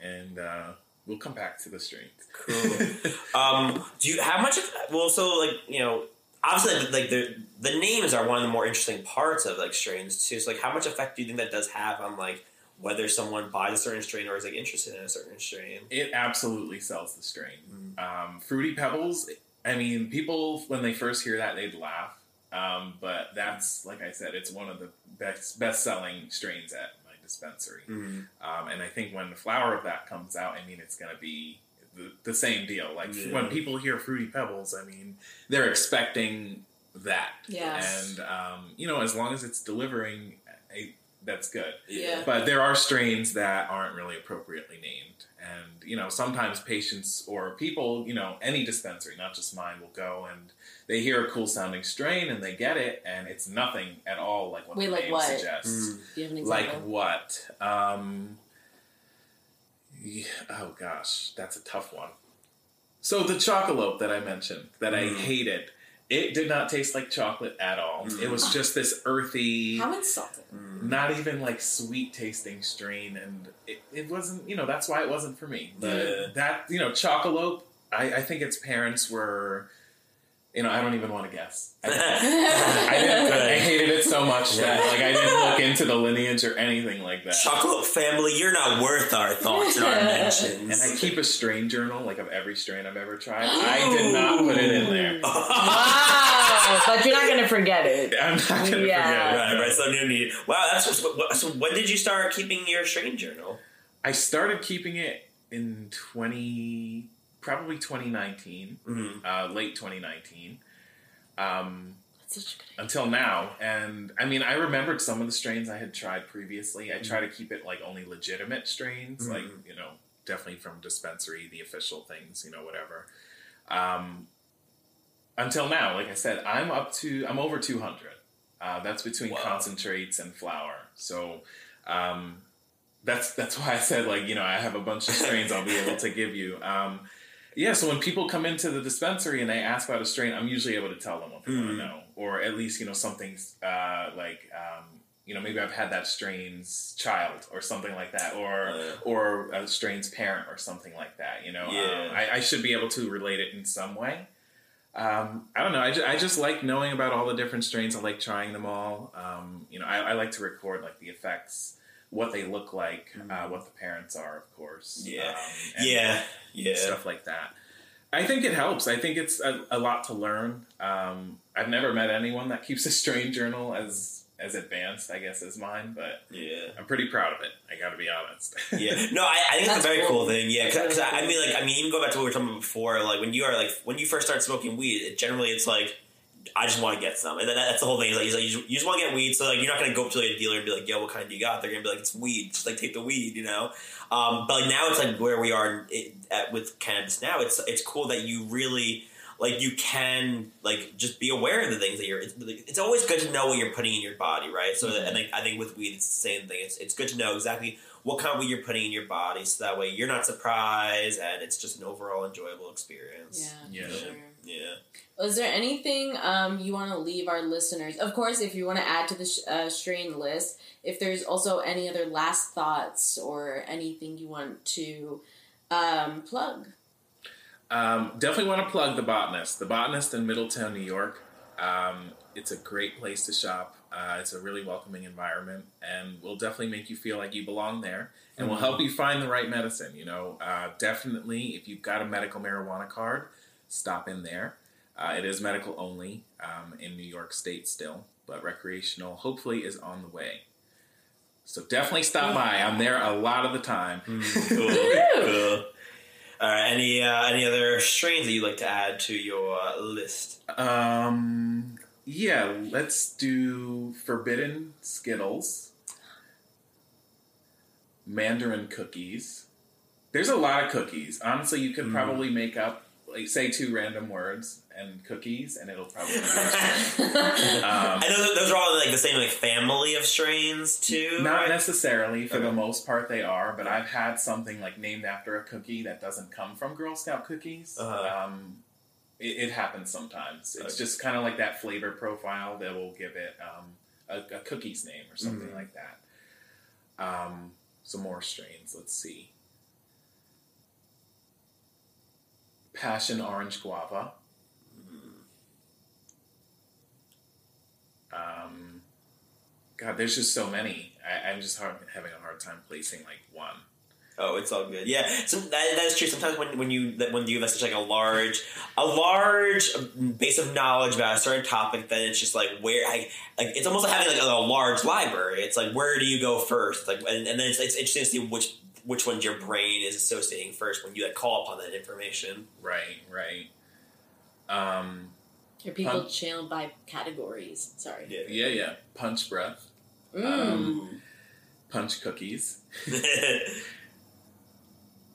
Speaker 2: And uh, we'll come back to the strength.
Speaker 1: Cool. (laughs) um, do you how much? Of, well, so like you know, obviously, like the the names are one of the more interesting parts of like strains too. So like, how much effect do you think that does have on like whether someone buys a certain strain or is like interested in a certain strain?
Speaker 2: It absolutely sells the strain.
Speaker 1: Mm.
Speaker 2: Um, Fruity Pebbles, I mean, people, when they first hear that, they'd laugh. Um, but that's, like I said, it's one of the best best selling strains at my dispensary.
Speaker 1: Mm.
Speaker 2: Um, and I think when the flower of that comes out, I mean, it's going to be the, the same deal. Like
Speaker 1: Yeah.
Speaker 2: when people hear Fruity Pebbles, I mean, they're expecting that.
Speaker 3: Yes.
Speaker 2: And um, you know, as long as it's delivering, I, that's good.
Speaker 3: Yeah.
Speaker 2: But there are strains that aren't really appropriately named. And, you know, sometimes patients or people, you know, any dispensary, not just mine, will go and they hear a cool sounding strain and they get it and it's nothing at all like what
Speaker 3: Wait,
Speaker 2: the
Speaker 3: like
Speaker 2: name
Speaker 3: what?
Speaker 2: suggests.
Speaker 1: Mm.
Speaker 3: Do you have an
Speaker 2: Like what? Um, yeah, oh gosh, that's a tough one. So the chocolate that I mentioned that I
Speaker 1: Mm.
Speaker 2: hated, it did not taste like chocolate at all.
Speaker 1: Mm.
Speaker 2: It was just this earthy
Speaker 3: How insulting.
Speaker 1: Mm.
Speaker 2: not even like sweet tasting strain and it, it wasn't you know that's why it wasn't for me
Speaker 1: Yeah.
Speaker 2: that you know chocolate I, I think its parents were you know i don't even want to guess i, (laughs) I, didn't, I hated it so much that like i didn't look into the lineage or anything like that
Speaker 1: Chocolate family, you're not worth our thoughts and our mentions.
Speaker 2: and i keep a strain journal like of every strain i've ever tried (gasps) i did not put it in there (laughs)
Speaker 3: wow, but you're not gonna forget it.
Speaker 2: i'm not gonna
Speaker 3: Yeah.
Speaker 2: forget it
Speaker 1: Right, right. So new need. Wow, that's just, what- so. When did you start keeping your strain journal?
Speaker 2: i started keeping it in 20 probably 2019
Speaker 1: Mm-hmm.
Speaker 2: uh, late 2019 um,
Speaker 3: such a good
Speaker 2: until now. And I mean, I remembered some of the strains I had tried previously. I try to keep it like only legitimate strains, like,
Speaker 1: Mhm.
Speaker 2: you know, definitely from dispensary, the official things, you know, whatever. Um, until now, like I said, I'm up to, I'm over 200. Uh, that's between
Speaker 1: Wow.
Speaker 2: concentrates and flour. So, um, that's that's why I said like you know I have a bunch of strains I'll be able to give you. Um, yeah, so when people come into the dispensary and they ask about a strain, I'm usually able to tell them what they want
Speaker 1: Mhm.
Speaker 2: to know, or at least you know something's uh, like um, you know maybe I've had that strain's child or something like that, or
Speaker 1: Uh.
Speaker 2: or a strain's parent or something like that. You know,
Speaker 1: Yeah.
Speaker 2: um, I, I should be able to relate it in some way. Um, I don't know. I, ju- I just like knowing about all the different strains. I like trying them all. Um, you know, I, I like to record like the effects, what they look like, uh, what the parents are, of course.
Speaker 1: Yeah.
Speaker 2: um,
Speaker 1: Yeah, yeah.
Speaker 2: stuff like that. I think it helps. I think it's a, a lot to learn. Um, I've never met anyone that keeps a strain journal as as advanced, I guess, as mine, but
Speaker 1: Yeah.
Speaker 2: I'm pretty proud of it. I got to be honest.
Speaker 1: yeah, (laughs) no, I, I think it's
Speaker 3: That's
Speaker 1: a very cool,
Speaker 3: cool.
Speaker 1: thing. Yeah, because
Speaker 3: That's really
Speaker 1: I mean, like, I mean, even go back to what we were talking about before. Like, when you are like, when you first start smoking weed, it generally it's like, I just want to get some, and then that's the whole thing. Is like, it's like you just, you just want to get weed, so like you're not gonna go up to like a dealer and be like, "Yo, what kind do you got?" They're gonna be like, "It's weed." Just like take the weed, you know. Um, but like now it's like where we are it, at, with cannabis now. It's it's cool that you really like you can like just be aware of the things that you're. It's, it's always good to know what you're putting in your body, right? So I think I think with weed it's the same thing. It's it's good to know exactly what kind of weed you're putting in your body, so that way you're not surprised and it's just an overall enjoyable experience.
Speaker 3: Yeah,
Speaker 2: Yeah.
Speaker 3: for sure.
Speaker 1: Yeah.
Speaker 3: Is there anything um, you want to leave our listeners? Of course, if you want to add to the sh- uh, strain list, if there's also any other last thoughts or anything you want to um, plug.
Speaker 2: Um, definitely want to plug the Botanist. The Botanist in Middletown, New York. Um, it's a great place to shop. Uh, it's a really welcoming environment, and will definitely make you feel like you belong there, and will help you find the right medicine. You know, uh, definitely if you've got a medical marijuana card, stop in there. Uh, it is medical only um, in New York State still, but recreational hopefully is on the way. So definitely stop by. I'm there a lot of the time. (laughs)
Speaker 1: cool. cool. All right. Any uh, any other strains that you'd like to add to your uh, list?
Speaker 2: Um, yeah, let's do Forbidden Skittles, Mandarin cookies. There's a lot of cookies. Honestly, you could
Speaker 1: Mm.
Speaker 2: probably make up, like, say two random words and cookies, and it'll probably. Be (laughs) um,
Speaker 1: I know that those are all like the same like family of strains too.
Speaker 2: not
Speaker 1: right?
Speaker 2: necessarily, for the most part, they are. But I've had something like named after a cookie that doesn't come from Girl Scout cookies.
Speaker 1: Uh-huh.
Speaker 2: Um, it, it happens sometimes. It's
Speaker 1: Okay.
Speaker 2: just kind of like that flavor profile that will give it um, a, a cookie's name or something
Speaker 1: Mhm.
Speaker 2: like that. Um, some more strains. Let's see. Passion orange guava. Um, God, there's just so many. I, I'm just hard, having a hard time placing like one.
Speaker 1: Oh, it's all good. Yeah, so that, that is true. Sometimes when, when you when you have such like a large a large base of knowledge about a certain topic, then it's just like where I like it's almost like having like a, large library. It's like where do you go first? Like and, and then it's, it's interesting to see which which ones your brain is associating first when you like call upon that information.
Speaker 2: Right, right. Um,
Speaker 3: Are people
Speaker 2: Pun-
Speaker 3: channeled by categories? Sorry.
Speaker 2: yeah, yeah. Punch breath,
Speaker 3: Mm.
Speaker 2: Um, punch cookies, (laughs) (laughs)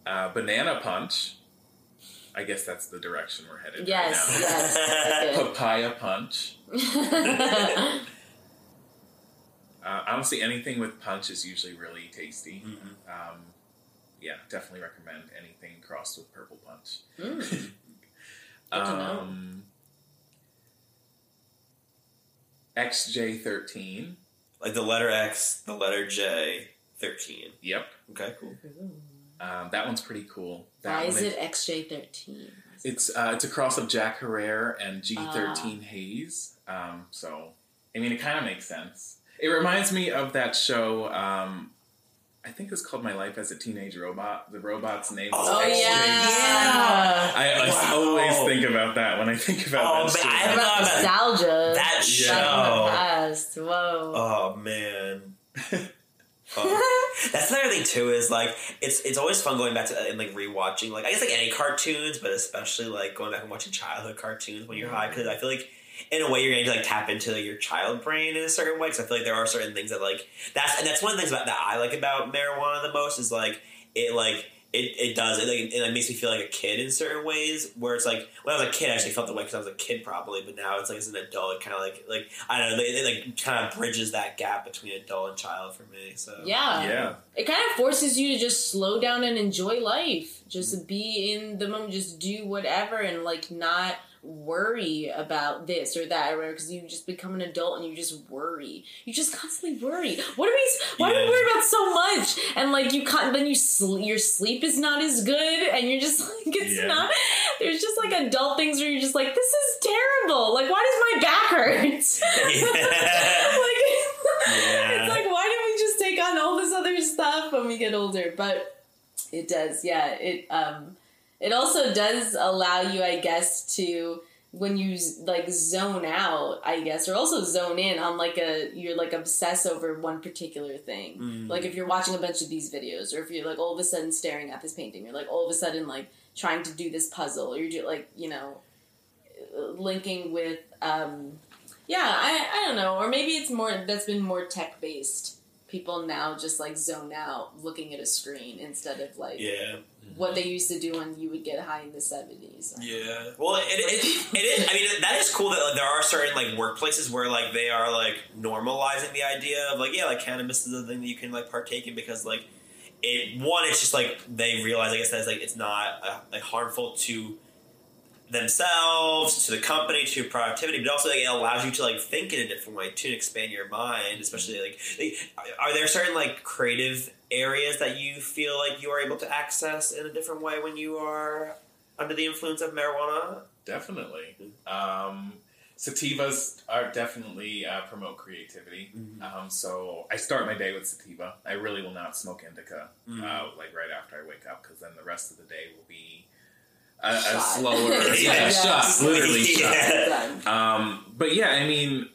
Speaker 2: uh, banana punch. I guess that's the direction we're headed.
Speaker 3: yes,
Speaker 2: Right
Speaker 3: yes.
Speaker 2: now. (laughs)
Speaker 3: okay.
Speaker 2: Papaya punch. (laughs) Uh, honestly, anything with punch is usually really tasty.
Speaker 1: Mhm.
Speaker 2: Um, yeah, definitely recommend anything crossed with purple punch.
Speaker 3: Mm. (laughs) Good to know.
Speaker 2: Um, XJ13.
Speaker 1: Like the letter X, the letter J, thirteen.
Speaker 2: Yep.
Speaker 1: Okay, cool.
Speaker 2: Um, that one's pretty cool. That
Speaker 3: Why is
Speaker 2: one
Speaker 3: it XJ13?
Speaker 2: It's uh, it's a cross of Jack Herer and G13
Speaker 3: Ah.
Speaker 2: Haze. Um, so I mean, it kind of makes sense. It reminds me of that show. Um, I think it's called My Life as a Teenage Robot. The robot's name. was
Speaker 1: Oh,
Speaker 3: Oh
Speaker 2: XJ.
Speaker 3: yeah.
Speaker 2: I, I
Speaker 1: Wow.
Speaker 2: always think about that when I think about
Speaker 1: Oh,
Speaker 2: that.
Speaker 1: man, I
Speaker 2: show.
Speaker 1: haven't thought about
Speaker 3: Nostalgia.
Speaker 1: that show.
Speaker 3: in the past. Whoa.
Speaker 1: Oh man. (laughs) Oh. That's another thing too. Is like it's it's always fun going back to uh, and like rewatching like I guess like any cartoons, but especially like going back and watching childhood cartoons when you're high because I feel like in a way you're going to like tap into like, your child brain in a certain way because I feel like there are certain things that like that's and that's one of the things about that I like about marijuana the most is like it like it, it does it like it makes me feel like a kid in certain ways where it's like when I was a kid I actually felt the way because I was a kid probably but now it's like as an adult it kind of like like I don't know it, it like kind of bridges that gap between adult and child for me so
Speaker 3: Yeah.
Speaker 2: Yeah.
Speaker 3: It kind of forces you to just slow down and enjoy life. Just be in the moment. Just do whatever and like not worry about this or that or because you just become an adult and you just worry. You just constantly worry. What are we? Why do we
Speaker 1: Yeah.
Speaker 3: worry about so much? And like you can't. Then you sl- your sleep is not as good, and you're just (laughs) like it's
Speaker 2: Yeah.
Speaker 3: not. There's just like adult things where you're just like this is terrible. Like why does my back hurt? (laughs) like, (laughs)
Speaker 1: Yeah.
Speaker 3: it's like why did we just take on all this other stuff when we get older? But it does, yeah. It um, it also does allow you, I guess, to when you like zone out, I guess, or also zone in on like a you're like obsess over one particular thing.
Speaker 1: Mm.
Speaker 3: Like if you're watching a bunch of these videos, or if you're like all of a sudden staring at this painting, you're like all of a sudden like trying to do this puzzle, or you're ju- like you know linking with um yeah I, I don't know or maybe it's more that's been more tech based people now just like zone out looking at a screen instead of like
Speaker 1: yeah
Speaker 3: what they used to do when you would get high in the 70s
Speaker 1: Yeah. Well, it, it, it is. I mean, that is cool that like, there are certain like workplaces where like they are like normalizing the idea of like yeah, like cannabis is a thing that you can like partake in because like it one, it's just like they realize I guess that it's like it's not uh, like harmful to themselves, to the company, to productivity, but also like, it allows you to like think in a different way to expand your mind. Especially like, like, are there certain like creative areas that you feel like you are able to access in a different way when you are under the influence of marijuana?
Speaker 2: Definitely. Um, sativas are definitely uh, promote creativity. Um, so I start my day with sativa. I really will not smoke indica
Speaker 1: Mhm.
Speaker 2: uh, like right after I wake up because then the rest of the day will be a, a slower, (laughs) yeah,
Speaker 1: Yeah.
Speaker 2: shot, literally shot.
Speaker 1: Yeah.
Speaker 3: Done.
Speaker 2: Um, but yeah, I mean,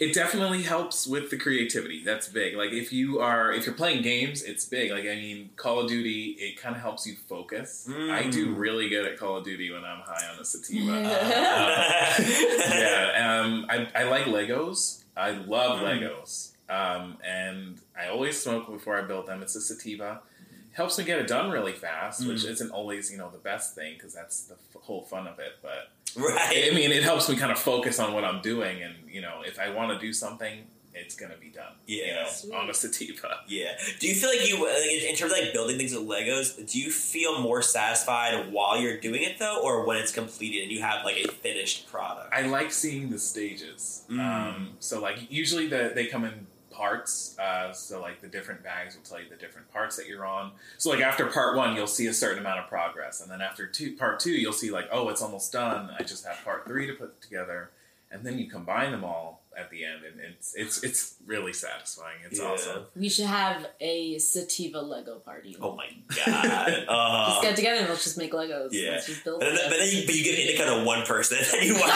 Speaker 2: it definitely helps with the creativity. That's big. Like if you are if you're playing games, it's big. Like I mean, Call of Duty, it kind of helps you focus.
Speaker 1: Mm.
Speaker 2: I do really good at Call of Duty when I'm high on a sativa. (laughs)
Speaker 3: Yeah.
Speaker 2: yeah, (laughs) um, I, I like Legos. I love
Speaker 1: Mm.
Speaker 2: Legos, um, and I always smoke before I build them. It's a sativa. Helps me get it done really fast, which
Speaker 1: Mm.
Speaker 2: isn't always you know the best thing because that's the f- whole fun of it. But
Speaker 1: right.
Speaker 2: I mean, it helps me kind of focus on what I'm doing, and you know, if I want to do something, it's gonna be done.
Speaker 1: Yeah.
Speaker 2: you know,
Speaker 3: Sweet.
Speaker 2: on a sativa.
Speaker 1: Yeah. Do you feel like you, like, in terms of like building things with Legos, do you feel more satisfied while you're doing it though, or when it's completed and you have like a finished product?
Speaker 2: I like seeing the stages.
Speaker 1: Mm.
Speaker 2: Um, so like usually the, they come in parts. Uh, so like the different bags will tell you the different parts that you're on. So like after part one, you'll see a certain amount of progress, and then after two, part two, you'll see like oh, it's almost done. I just have part three to put together, and then you combine them all at the end, and it's it's it's really satisfying. It's
Speaker 1: Yeah.
Speaker 2: awesome.
Speaker 3: we should have a sativa lego party
Speaker 1: Oh my god. (laughs)
Speaker 3: Let's
Speaker 1: Uh,
Speaker 3: get together and let's just make legos
Speaker 1: Yeah.
Speaker 3: let's just build
Speaker 1: but then, but then you, but you give indica to one person, and (laughs) you (laughs) want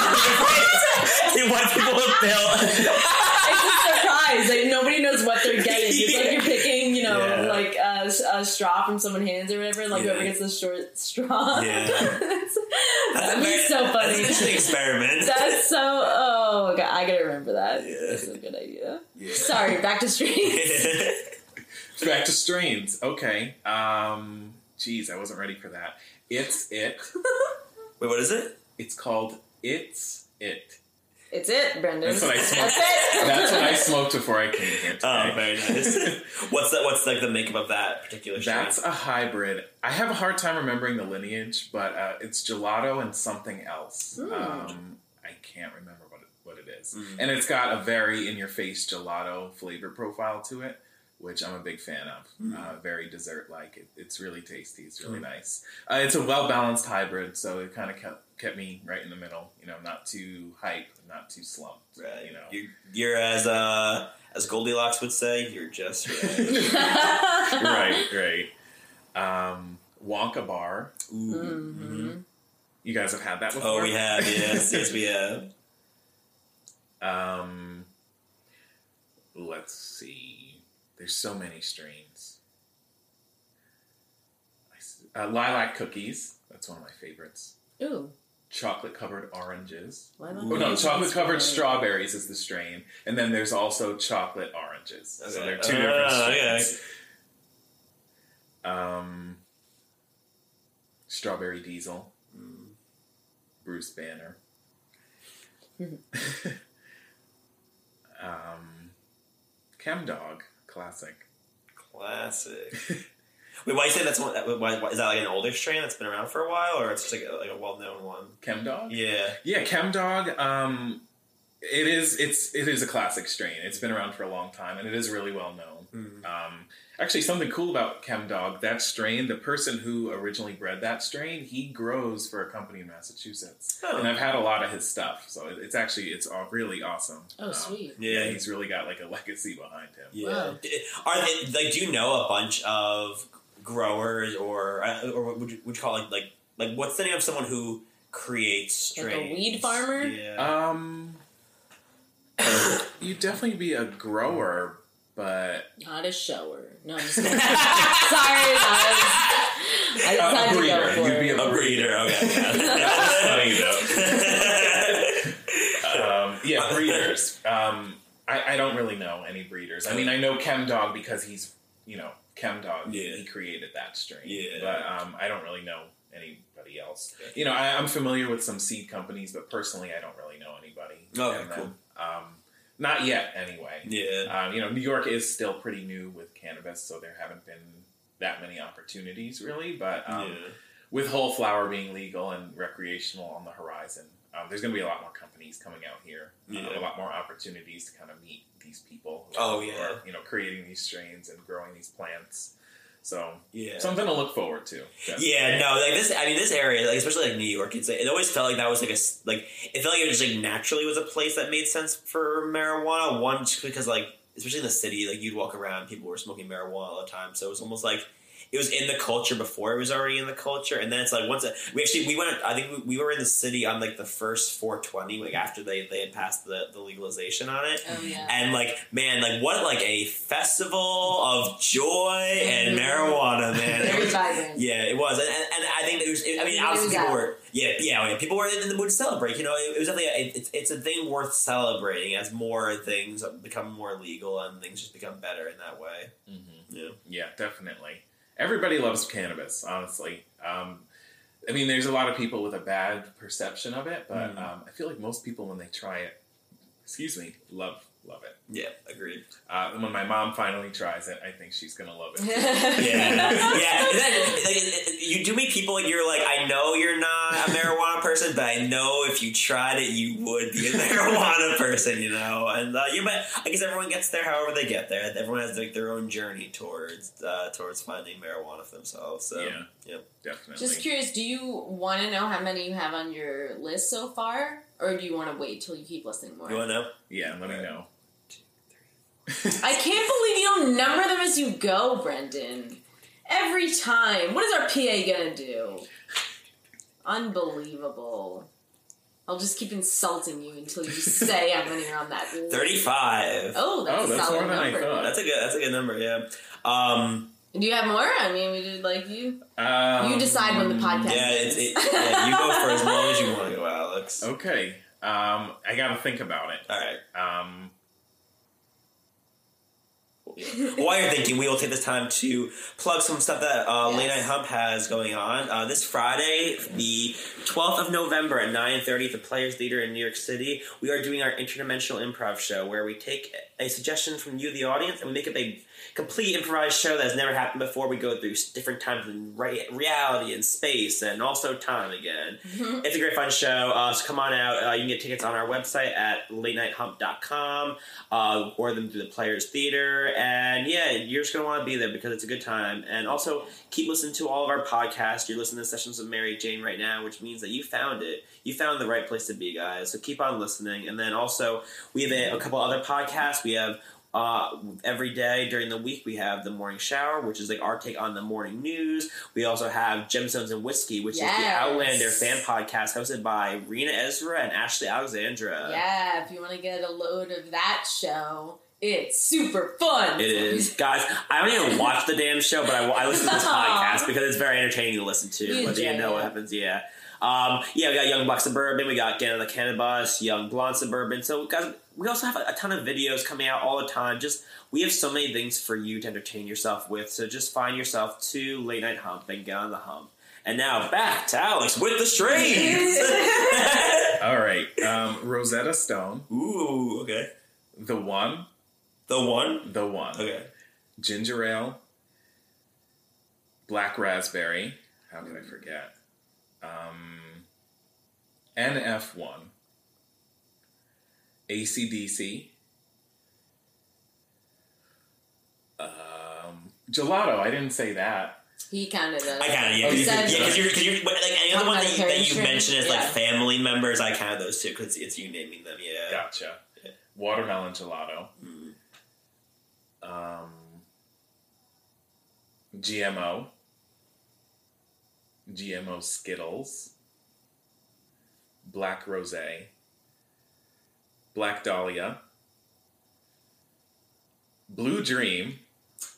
Speaker 1: you want people to build.
Speaker 3: it's a surprise. Like nobody knows what they're getting. It's like you're picking, you know,
Speaker 1: Yeah.
Speaker 3: like a, a straw from someone's hands or whatever, like
Speaker 1: Yeah.
Speaker 3: whoever gets the short straw.
Speaker 1: Yeah. (laughs)
Speaker 3: That's-
Speaker 1: That's
Speaker 3: That'd be
Speaker 1: very-
Speaker 3: so
Speaker 1: That's an
Speaker 3: funny.
Speaker 1: interesting experiment. (laughs)
Speaker 3: That's so. Oh, God, I gotta remember that.
Speaker 1: Yeah.
Speaker 3: That's a good idea.
Speaker 2: Yeah.
Speaker 3: Sorry, back to streets. (laughs)
Speaker 2: Back to strains. Okay. Um, geez, I wasn't ready for that. It's it.
Speaker 1: Wait, what is it?
Speaker 2: It's called It's It.
Speaker 3: It's it, Brendan.
Speaker 2: That's what I smoked.
Speaker 3: That's it. (laughs)
Speaker 2: That's what I smoked before I came here today.
Speaker 1: Oh, very nice. (laughs) what's that? What's like the makeup of that particular strain?
Speaker 2: That's a hybrid. I have a hard time remembering the lineage, but uh, it's gelato and something else.
Speaker 3: Mm.
Speaker 2: Um, I can't remember what it, what it is.
Speaker 1: Mm.
Speaker 2: And it's got a very in your face gelato flavor profile to it, which I'm a big fan of.
Speaker 1: Mm.
Speaker 2: Uh, very dessert like. It, it's really tasty. It's really nice. Uh, it's a well balanced hybrid, so it kind of kept kept me right in the middle. You know, not too hype, not too slumped.
Speaker 1: Right.
Speaker 2: You know.
Speaker 1: You're, you're as uh as Goldilocks would say, you're just right. (laughs)
Speaker 2: right, right. Um, Wonka Bar.
Speaker 1: Ooh.
Speaker 3: Mhm.
Speaker 2: You guys have had that before?
Speaker 1: Oh, we have. Yes, yes, we have. (laughs)
Speaker 2: Um, let's see. There's so many strains. Uh, lilac cookies. That's one of my favorites.
Speaker 3: Ooh,
Speaker 2: Chocolate covered oranges.
Speaker 3: why not?
Speaker 2: Oh no, chocolate covered strawberries is the strain, and then there's also chocolate oranges. So
Speaker 1: Okay.
Speaker 2: they're two different
Speaker 1: Ah, okay.
Speaker 2: strains. Um, strawberry diesel.
Speaker 1: Mm.
Speaker 2: Bruce Banner. (laughs) (laughs) um, Chem Dog, classic.
Speaker 1: Classic. (laughs) Wait, why you say that's one? Why, why, is that like an older strain that's been around for a while, or it's just like a, like a well known one?
Speaker 2: Chem Dog.
Speaker 1: Yeah.
Speaker 2: Yeah, Chem Dog. Um, it is. It's it is a classic strain. It's been around for a long time, and it is really well known.
Speaker 1: Mm.
Speaker 2: Um, actually, something cool about ChemDog, That strain, the person who originally bred that strain, he grows for a company in Massachusetts,
Speaker 1: Oh.
Speaker 2: and I've had a lot of his stuff. So it's actually it's all really awesome.
Speaker 3: Oh,
Speaker 2: Um,
Speaker 3: sweet.
Speaker 2: Yeah,
Speaker 1: Yeah.
Speaker 2: he's really got like a legacy behind him.
Speaker 1: Yeah.
Speaker 3: Wow.
Speaker 1: Are they like? Do you know a bunch of growers, or uh, or what would you, would you call it like like what's the name of someone who creates
Speaker 3: Like a weed farmer?
Speaker 1: Yeah.
Speaker 2: Um, (coughs) you'd definitely be a grower, but
Speaker 3: Not a shower. No, I'm just (laughs) kidding. Sorry, guys. I just had
Speaker 2: a
Speaker 3: to go
Speaker 2: breeder.
Speaker 3: for
Speaker 2: You'd be a
Speaker 1: a breeder. Okay.
Speaker 2: funny (laughs) um, yeah, (laughs) breeders. Um, I, I don't really know any breeders. I mean, I know Chem Dog because he's you know Chem Dog.
Speaker 1: Yeah.
Speaker 2: He created that strain.
Speaker 1: Yeah.
Speaker 2: but um, I don't really know anybody else. You know, I, I'm familiar with some seed companies, but personally, I don't really know anybody.
Speaker 1: Okay,
Speaker 2: And then,
Speaker 1: cool.
Speaker 2: Um, not yet, anyway.
Speaker 1: yeah.
Speaker 2: Um, you know, New York is still pretty new with cannabis, so there haven't been that many opportunities really. But um,
Speaker 1: yeah.
Speaker 2: with whole flower being legal and recreational on the horizon, um, there's going to be a lot more companies coming out here, uh, a lot more opportunities to kind of meet these people. who
Speaker 1: Oh,
Speaker 2: are,
Speaker 1: yeah.
Speaker 2: you know, creating these strains and growing these plants. So
Speaker 1: Yeah.
Speaker 2: something to look forward to. definitely.
Speaker 1: Yeah, no, like this. I mean, this area, like especially like New York, it's it always felt like that was like a like it felt like it just like naturally was a place that made sense for marijuana. One, just because like especially in the city, like you'd walk around, people were smoking marijuana all the time, so it was almost like it was in the culture before it was already in the culture, and then it's like once it, we actually we went. I think we, we were in the city on like the first 420, like after they they had passed the the legalization on it.
Speaker 3: Oh, yeah.
Speaker 1: And like, man, like what like a festival of joy and marijuana, man. It
Speaker 3: Very
Speaker 1: was-
Speaker 3: vibrant.
Speaker 1: yeah, it was, and, and, and I think it was. I mean, obviously, people were. Yeah, yeah, yeah, people were in the mood to celebrate. You know, it, it was definitely. A, it's, it's a thing worth celebrating as more things become more legal and things just become better in that way.
Speaker 2: Mhm.
Speaker 1: Yeah,
Speaker 2: Yeah, definitely. Everybody loves cannabis, honestly. Um, I mean, there's a lot of people with a bad perception of it, but
Speaker 1: Mhm.
Speaker 2: um, I feel like most people, when they try it, excuse me, love love it.
Speaker 1: yeah, agreed.
Speaker 2: Uh, and when my mom finally tries it, I think she's gonna love it. (laughs)
Speaker 1: Yeah, yeah. And then, like, it- it- you do meet people. and you're like, I know you're not a marijuana person, but I know if you tried it, you would be a (laughs) marijuana person. You know, and uh, you. But I guess everyone gets there however they get there. Everyone has like their own journey towards uh, towards finding marijuana for themselves. So,
Speaker 2: Yeah.
Speaker 1: yep.
Speaker 2: Definitely.
Speaker 3: Just curious, do you want to know how many you have on your list so far? Or do you want to wait till you keep listening more?
Speaker 1: You want to know?
Speaker 2: yeah, let me know.
Speaker 3: I can't believe you don't number them as you go, Brendan. Every time. What is our PA gonna do? Unbelievable. I'll just keep insulting you until you say how many are on that list.
Speaker 1: Thirty-five.
Speaker 3: Oh, that's
Speaker 2: Oh,
Speaker 3: a solid
Speaker 2: more than I
Speaker 3: number.
Speaker 2: thought.
Speaker 1: That's a good. That's a good number. Yeah. Um,
Speaker 3: Do you have more? I mean, we did like you.
Speaker 2: Um,
Speaker 3: You decide when the podcast.
Speaker 1: Yeah, it's,
Speaker 3: ends.
Speaker 1: it, yeah, you go for as long as you want to go, Alex.
Speaker 2: Okay. Um, I got to think about it.
Speaker 1: All right.
Speaker 2: Um, (laughs)
Speaker 1: While you're thinking, we will take this time to plug some stuff that uh,
Speaker 3: Yes.
Speaker 1: Late Night Hump has going on. Uh, this Friday, the 12th of November at 9.30 at the Players Theater in New York City, we are doing our interdimensional improv show where we take a suggestion from you, the audience, and we make up a complete improvised show that has never happened before. We go through different times in re- reality and space and also time again. It's a great fun show. Uh, so come on out. Uh, you can get tickets on our website at latenighthump.com uh, or them through the Players Theater. And yeah, you're just going to want to be there because it's a good time. And also keep listening to all of our podcasts. You're listening to Sessions with Mary Jane right now, which means that you found it. You found the right place to be, guys. So keep on listening. And then also, we have a, a couple other podcasts. We have uh, every day during the week, we have the morning shower, which is like our take on the morning news. We also have Gemstones and Whiskey, which is the Outlander fan podcast hosted by Rena Ezra and Ashley Alexandra.
Speaker 3: yeah, if you want to get a load of that show, it's super fun.
Speaker 1: It is, guys. I don't even watch the damn show, but I, I listen to this (laughs) podcast because it's very entertaining to listen to.
Speaker 3: You
Speaker 1: whether you know what happens, yeah. Um, yeah, we got Young Black Suburban, we got Gannon the Cannabis, Young Blonde Suburban. So, guys, we also have a, a ton of videos coming out all the time. Just we have so many things for you to entertain yourself with. So just find yourself to Late Night Hump and get on the hump. And now back to Alex with the strings. (laughs)
Speaker 2: all right. Um, Rosetta Stone,
Speaker 1: Ooh, okay.
Speaker 2: the one,
Speaker 1: The one.
Speaker 2: the one.
Speaker 1: Okay.
Speaker 2: Ginger ale, black raspberry. How could I forget? Um, NF1, ACDC, um, gelato. I didn't say that.
Speaker 3: he kind of does.
Speaker 1: I kind of yeah,
Speaker 2: Oh,
Speaker 1: because
Speaker 2: you
Speaker 1: yeah, because you're, cause you're, but, like any other one that you, that you
Speaker 3: parent
Speaker 1: mentioned as like
Speaker 3: yeah.
Speaker 1: family members, I count those too because it's you naming them. Yeah.
Speaker 2: Gotcha.
Speaker 1: Yeah.
Speaker 2: Watermelon gelato.
Speaker 1: Mm.
Speaker 2: Um, GMO. GMO Skittles. Black Rose. Black Dahlia. Blue Dream.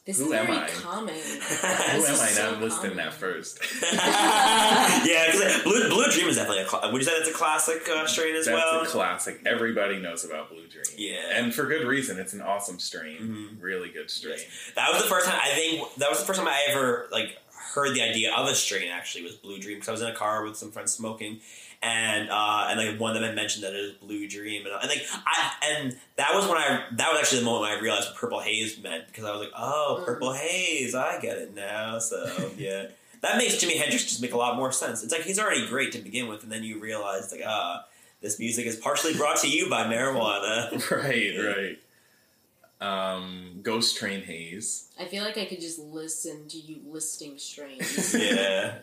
Speaker 3: This
Speaker 2: Who
Speaker 3: is
Speaker 2: am
Speaker 3: very
Speaker 2: I?
Speaker 3: common. (laughs)
Speaker 2: Who am I
Speaker 3: so
Speaker 2: not listing that first? (laughs) (laughs)
Speaker 1: yeah, because Blue, Blue Dream is definitely a. Cl- would you say that's a classic uh, strain as
Speaker 2: That's
Speaker 1: well?
Speaker 2: a classic. Everybody knows about Blue Dream.
Speaker 1: Yeah.
Speaker 2: And for good reason. It's an awesome strain.
Speaker 1: Mhm.
Speaker 2: Really good strain.
Speaker 1: That was the first time I think that was the first time I ever like heard the idea of a strain. Actually, was Blue Dream because I was in a car with some friends smoking, and uh, and like one of them had mentioned that it was Blue Dream, and, and like I and that was when I that was actually the moment when I realized what Purple Haze meant because I was like, oh,
Speaker 3: Mm.
Speaker 1: Purple Haze, I get it now. So (laughs) yeah. That makes Jimi Hendrix just make a lot more sense. It's like he's already great to begin with, and then you realize like, ah, this music is partially brought to you by marijuana. (laughs) (laughs)
Speaker 2: Right, right. Um, Ghost Train Haze.
Speaker 3: I feel like I could just listen to you listing strains.
Speaker 1: yeah,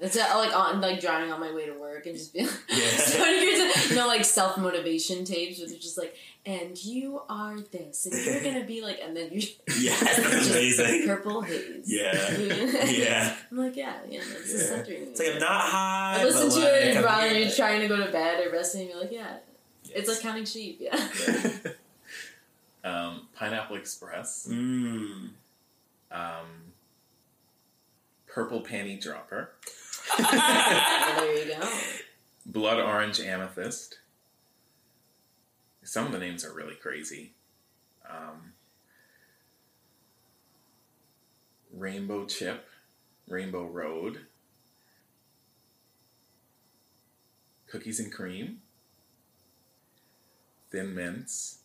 Speaker 3: It's uh, like on like driving on my way to work and just be like,
Speaker 1: Yeah. (laughs)
Speaker 3: so here's a, no like self motivation tapes where they're just like, and you are this, and you're gonna be like, and then you're (laughs)
Speaker 1: yeah, that's (laughs)
Speaker 3: just
Speaker 1: amazing.
Speaker 3: purple haze.
Speaker 1: Yeah. Yeah.
Speaker 3: I'm like, yeah, yeah, that's the
Speaker 1: Yeah.
Speaker 3: centering.
Speaker 1: It's like I'm not high.
Speaker 3: I listen
Speaker 1: but
Speaker 3: to
Speaker 1: like,
Speaker 3: it and
Speaker 1: I'm
Speaker 3: while you're trying to go to bed or resting, and you're like, yeah, it's like counting sheep. Yeah.
Speaker 2: um, Pineapple Express.
Speaker 1: Mm.
Speaker 2: Um, Purple Panty Dropper.
Speaker 3: Well, (laughs) there you go.
Speaker 2: Blood Orange Amethyst. Some of the names are really crazy. Um, Rainbow Chip, Rainbow Road, Cookies and Cream, Thin Mints.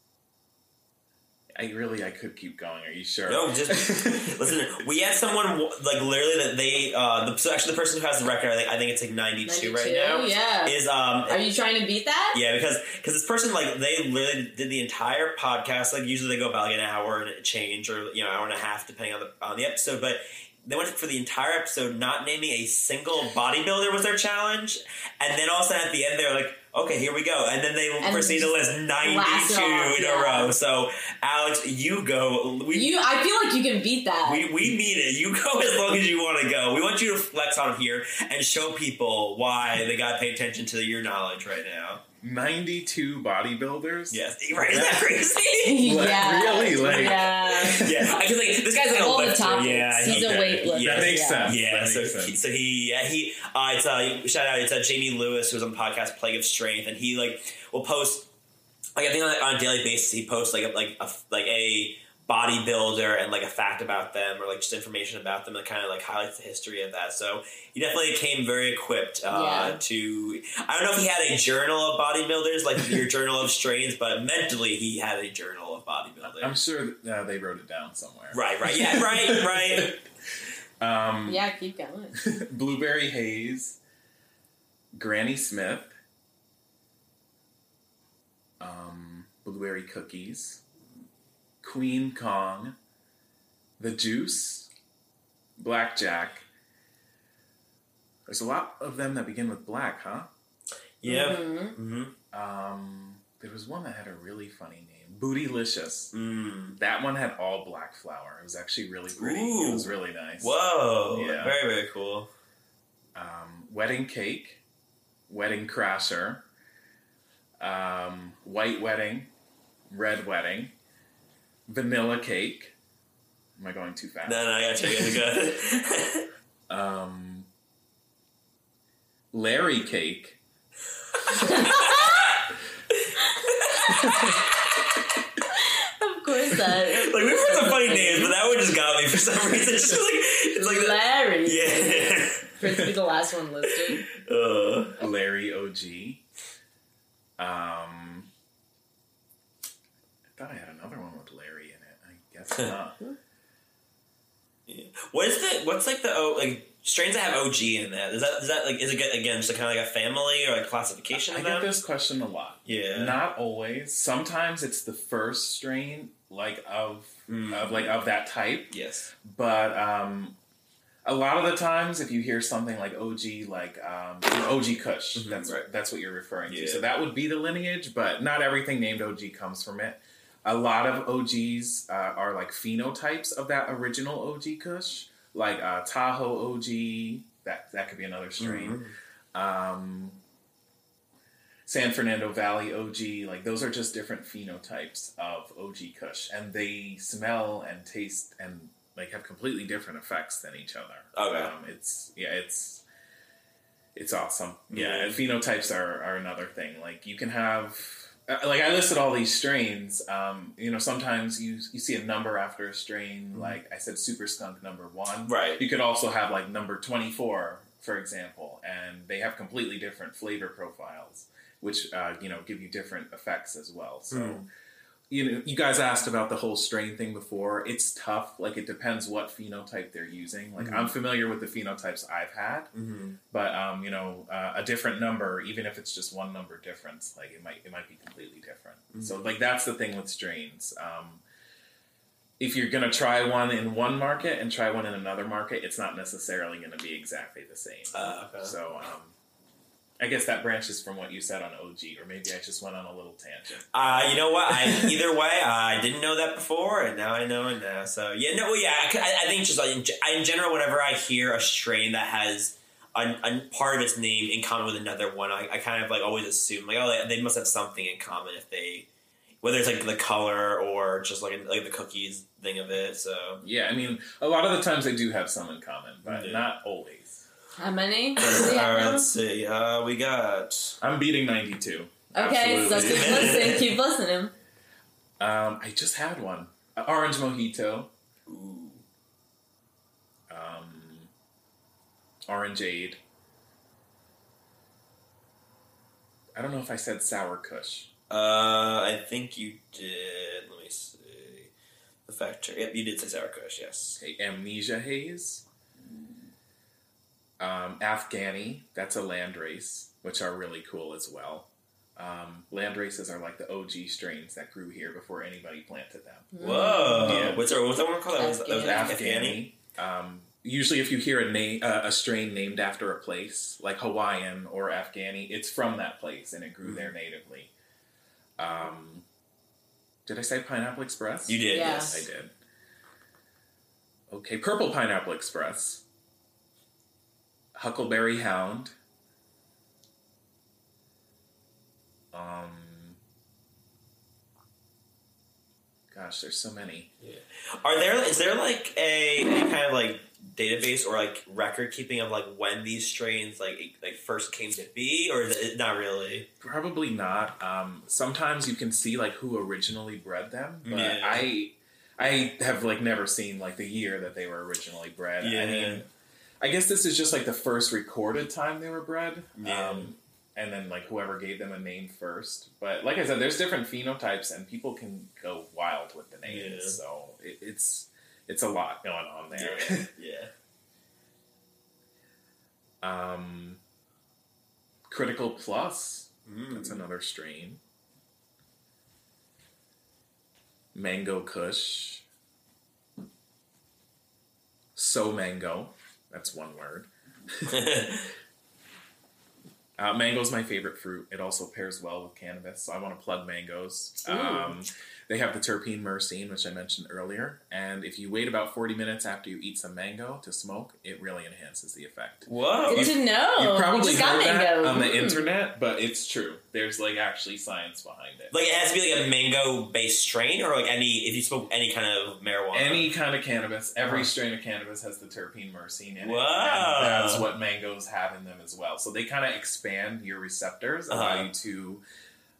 Speaker 2: I really, I could keep going. Are you sure?
Speaker 1: No, just (laughs) listen. We had someone like literally that they. Uh, the, so actually, the person who has the record, I think, I think it's like ninety two right
Speaker 3: 92?
Speaker 1: now.
Speaker 3: Yeah.
Speaker 1: Is um.
Speaker 3: Are you trying to beat that?
Speaker 1: yeah, because because this person like they literally did the entire podcast. Like usually they go about like an hour and a change, or you know, hour and a half depending on the on the episode. But they went for the entire episode not naming a single bodybuilder was their challenge, and then all of a sudden at the end they're like, "Okay, here we go," and then they
Speaker 3: And
Speaker 1: proceed to list ninety
Speaker 3: blast it
Speaker 1: two
Speaker 3: off,
Speaker 1: in
Speaker 3: yeah.
Speaker 1: a row. So Alex, you go. We,
Speaker 3: You, I feel like you can beat that.
Speaker 1: we, we mean it. You go as long as you want to go. We want you to flex on here and show people why they got to pay attention to your knowledge right now.
Speaker 2: 92 bodybuilders.
Speaker 1: Yes, right. Isn't that crazy? (laughs)
Speaker 2: Like,
Speaker 3: yeah.
Speaker 2: really? Like-
Speaker 3: yeah.
Speaker 1: yeah, I feel like this guy's like a
Speaker 3: All the
Speaker 1: lifter. Yeah,
Speaker 3: He's
Speaker 1: he-
Speaker 3: a weightlifter.
Speaker 1: Yeah,
Speaker 2: That makes
Speaker 3: yeah.
Speaker 2: sense.
Speaker 1: Yeah,
Speaker 2: That
Speaker 1: so
Speaker 2: makes
Speaker 1: he, so he, yeah, he, uh, it's uh, shout out, it's uh, Jamie Lewis who's on the podcast Plague of Strength, and he like will post like I think on, on a daily basis he posts like a, like a like a bodybuilder and like a fact about them or like just information about them and kind of like highlights the history of that. So he definitely came very equipped uh,
Speaker 3: Yeah.
Speaker 1: to. I don't know if he had a journal of bodybuilders like your journal of strains, but mentally he had a journal of bodybuilding.
Speaker 2: I'm sure uh, they wrote it down somewhere.
Speaker 1: right, right, yeah, right, right. (laughs)
Speaker 2: Um,
Speaker 3: Yeah, keep going. (laughs)
Speaker 2: Blueberry Haze, Granny Smith, um, Blueberry Cookies, Queen Kong, The Juice, Blackjack. There's a lot of them that begin with black, huh?
Speaker 1: Yeah.
Speaker 3: Mhm.
Speaker 1: Mm-hmm.
Speaker 2: Um, there was one that had a really funny name, Bootylicious.
Speaker 1: Mm.
Speaker 2: That one had all black flower. It was actually really pretty.
Speaker 1: Ooh.
Speaker 2: It was really nice.
Speaker 1: Whoa!
Speaker 2: Yeah.
Speaker 1: Very very cool.
Speaker 2: um, wedding cake, wedding crasher, um, white wedding, red wedding, vanilla cake. Am I going too fast?
Speaker 1: No, no, I got you. I got you. Good.
Speaker 2: Um, Larry cake.
Speaker 3: Of course, that.
Speaker 1: like we've heard some funny names, but that one just got me for some reason. (laughs) It's just like it's like the,
Speaker 3: Larry.
Speaker 1: yeah.
Speaker 3: For it to be the last one listed.
Speaker 1: Uh,
Speaker 2: Larry OG. Um, I thought I had another one with Larry in it. I guess not.
Speaker 1: yeah. What is the what's like the oh like strains that have OG in that? Is that is that like is it good, again just kind of like a family or like classification
Speaker 2: I
Speaker 1: of
Speaker 2: get this question a lot.
Speaker 1: Yeah.
Speaker 2: Not always. Sometimes it's the first strain, like of
Speaker 1: Mm.
Speaker 2: of like of that type.
Speaker 1: yes.
Speaker 2: But um, a lot of the times, if you hear something like OG, like um, OG Kush,
Speaker 1: Mhm,
Speaker 2: that's
Speaker 1: right.
Speaker 2: that's what you're referring
Speaker 1: Yeah.
Speaker 2: to. So that would be the lineage, but not everything named OG comes from it. A lot of OGs uh, are like phenotypes of that original OG Kush, like uh, Tahoe OG. That that could be another strain
Speaker 1: Mhm.
Speaker 2: um, San Fernando Valley OG, like those are just different phenotypes of OG Kush, and they smell and taste and like have completely different effects than each other.
Speaker 1: Okay.
Speaker 2: Um, it's yeah, it's it's awesome. Yeah, and phenotypes are are another thing. Like you can have. Uh, Like I listed all these strains, um, you know. Sometimes you you see a number after a strain, like I said, Super Skunk number one.
Speaker 1: Right.
Speaker 2: You could also have like number 24, for example, and they have completely different flavor profiles, which, uh, you know, give you different effects as well. So,
Speaker 1: Mm.
Speaker 2: You know, you guys asked about the whole strain thing before. It's tough. Like, it depends what phenotype they're using. Like,
Speaker 1: Mhm.
Speaker 2: I'm familiar with the phenotypes I've had,
Speaker 1: Mm-hmm.
Speaker 2: but, um, you know, uh, a different number, even if it's just one number difference, like, it might, it might be completely different. So,
Speaker 1: Mhm.
Speaker 2: like, that's the thing with strains. Um, if you're going to try one in one market and try one in another market, it's not necessarily going to be exactly the same.
Speaker 1: Uh, okay.
Speaker 2: So, um, I guess that branches from what you said on OG, or maybe I just went on a little tangent.
Speaker 1: Uh, you know what? I, either way, I didn't know that before, and now I know it now. So yeah, no, yeah. I, I think just like in, in general, whenever I hear a strain that has a, a part of its name in common with another one, I, I kind of like always assume like, oh, they, they must have something in common if they, whether it's like the color or just like like the cookies thing of it. So
Speaker 2: Yeah, I mean, a lot of the times they do have some in common, but
Speaker 1: Yeah.
Speaker 2: not always.
Speaker 3: How many? (coughs)
Speaker 1: all right, let's see. Uh, we got
Speaker 2: I'm beating 92.
Speaker 3: Okay, so keep listening. Keep listening. (laughs)
Speaker 2: Um, I just had one. Uh, orange mojito,
Speaker 1: ooh,
Speaker 2: um, orangeade. I don't know if I said sour kush.
Speaker 1: uh, I think you did. Let me see. The fact check. Yep, you did say sour kush. Yes.
Speaker 2: Okay, amnesia haze. Um, Afghani, that's a land race, which are really cool as well. Um, land races are like the OG strains that grew here before anybody planted them.
Speaker 1: Whoa!
Speaker 2: Yeah.
Speaker 1: What's that? What's that one called? That was,
Speaker 3: Afghani.
Speaker 1: Afghani.
Speaker 2: Um, usually, if you hear a name, uh, a strain named after a place, like Hawaiian or Afghani, it's from that place and it grew
Speaker 1: Mhm.
Speaker 2: there natively. Um, did I say Pineapple Express?
Speaker 1: You did.
Speaker 3: Yeah.
Speaker 1: Yes.
Speaker 2: I did. Okay, Purple Pineapple Express. Huckleberry Hound. Um, gosh, there's so many. Yeah.
Speaker 1: Are there is there like a any kind of like database or like record keeping of like when these strains like like first came to be, or is it not really?
Speaker 2: Probably not. Um, sometimes you can see like who originally bred them, but
Speaker 1: Yeah.
Speaker 2: I I have like never seen like the year that they were originally bred. I
Speaker 1: Yeah.
Speaker 2: mean, I guess this is just like the first recorded time they were bred.
Speaker 1: Yeah.
Speaker 2: Um, and then like whoever gave them a name first. But like I said, there's different phenotypes, and people can go wild with the names.
Speaker 1: Yeah.
Speaker 2: So it, it's it's a lot going on there.
Speaker 1: yeah. (laughs)
Speaker 2: um, Critical Plus.
Speaker 1: Mm.
Speaker 2: That's another strain. Mango Kush. So Mango. That's one word. (laughs) Uh, mango's my favorite fruit. It also pairs well with cannabis, so I want to plug mangoes. Um, they have the terpene myrcene, which I mentioned earlier, and if you wait about 40 minutes after you eat some mango to smoke, it really enhances the effect.
Speaker 1: Whoa.
Speaker 3: Good to know.
Speaker 2: You probably
Speaker 3: just got
Speaker 2: heard that
Speaker 3: mango.
Speaker 2: on the
Speaker 3: Mm.
Speaker 2: internet, but it's true. There's like actually science behind it.
Speaker 1: Like it has to be like a mango based strain, or like any if you smoke any kind of marijuana.
Speaker 2: Any kind of cannabis, every
Speaker 1: Huh.
Speaker 2: strain of cannabis has the terpene myrcene in it.
Speaker 1: Wow.
Speaker 2: And that's what mangoes have in them as well. So they kind of expand your receptors, allow
Speaker 1: Uh-huh.
Speaker 2: you to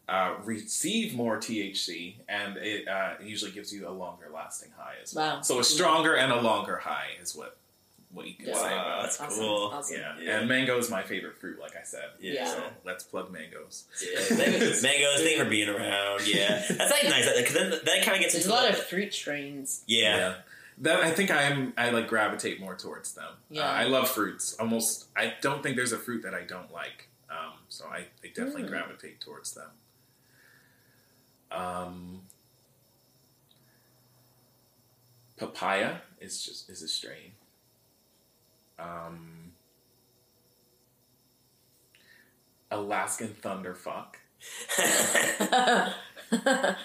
Speaker 2: uh, receive more THC, and it uh, usually gives you a longer lasting high as well.
Speaker 3: Wow.
Speaker 2: So a stronger and a longer high is what what you can
Speaker 3: Yeah.
Speaker 2: say
Speaker 1: Wow,
Speaker 2: about
Speaker 1: that's
Speaker 2: it.
Speaker 3: Awesome.
Speaker 1: cool.
Speaker 3: Awesome.
Speaker 2: Yeah.
Speaker 1: Yeah.
Speaker 2: and mango is my favorite fruit, like I said.
Speaker 1: Yeah.
Speaker 2: So let's plug mangoes.
Speaker 1: Yeah, mangoes, (laughs) mangoes, thank you for being around. Yeah, that's like nice because then that kind of gets
Speaker 3: There's a lot
Speaker 1: like-
Speaker 3: of fruit strains.
Speaker 1: yeah.
Speaker 2: That I think I'm I like gravitate more towards them.
Speaker 3: Yeah.
Speaker 2: Uh, I love fruits. Almost I don't think there's a fruit that I don't like. Um, so I, I definitely
Speaker 3: Mm.
Speaker 2: gravitate towards them. Um, papaya is just is a strain. Um, Alaskan thunderfuck. (laughs)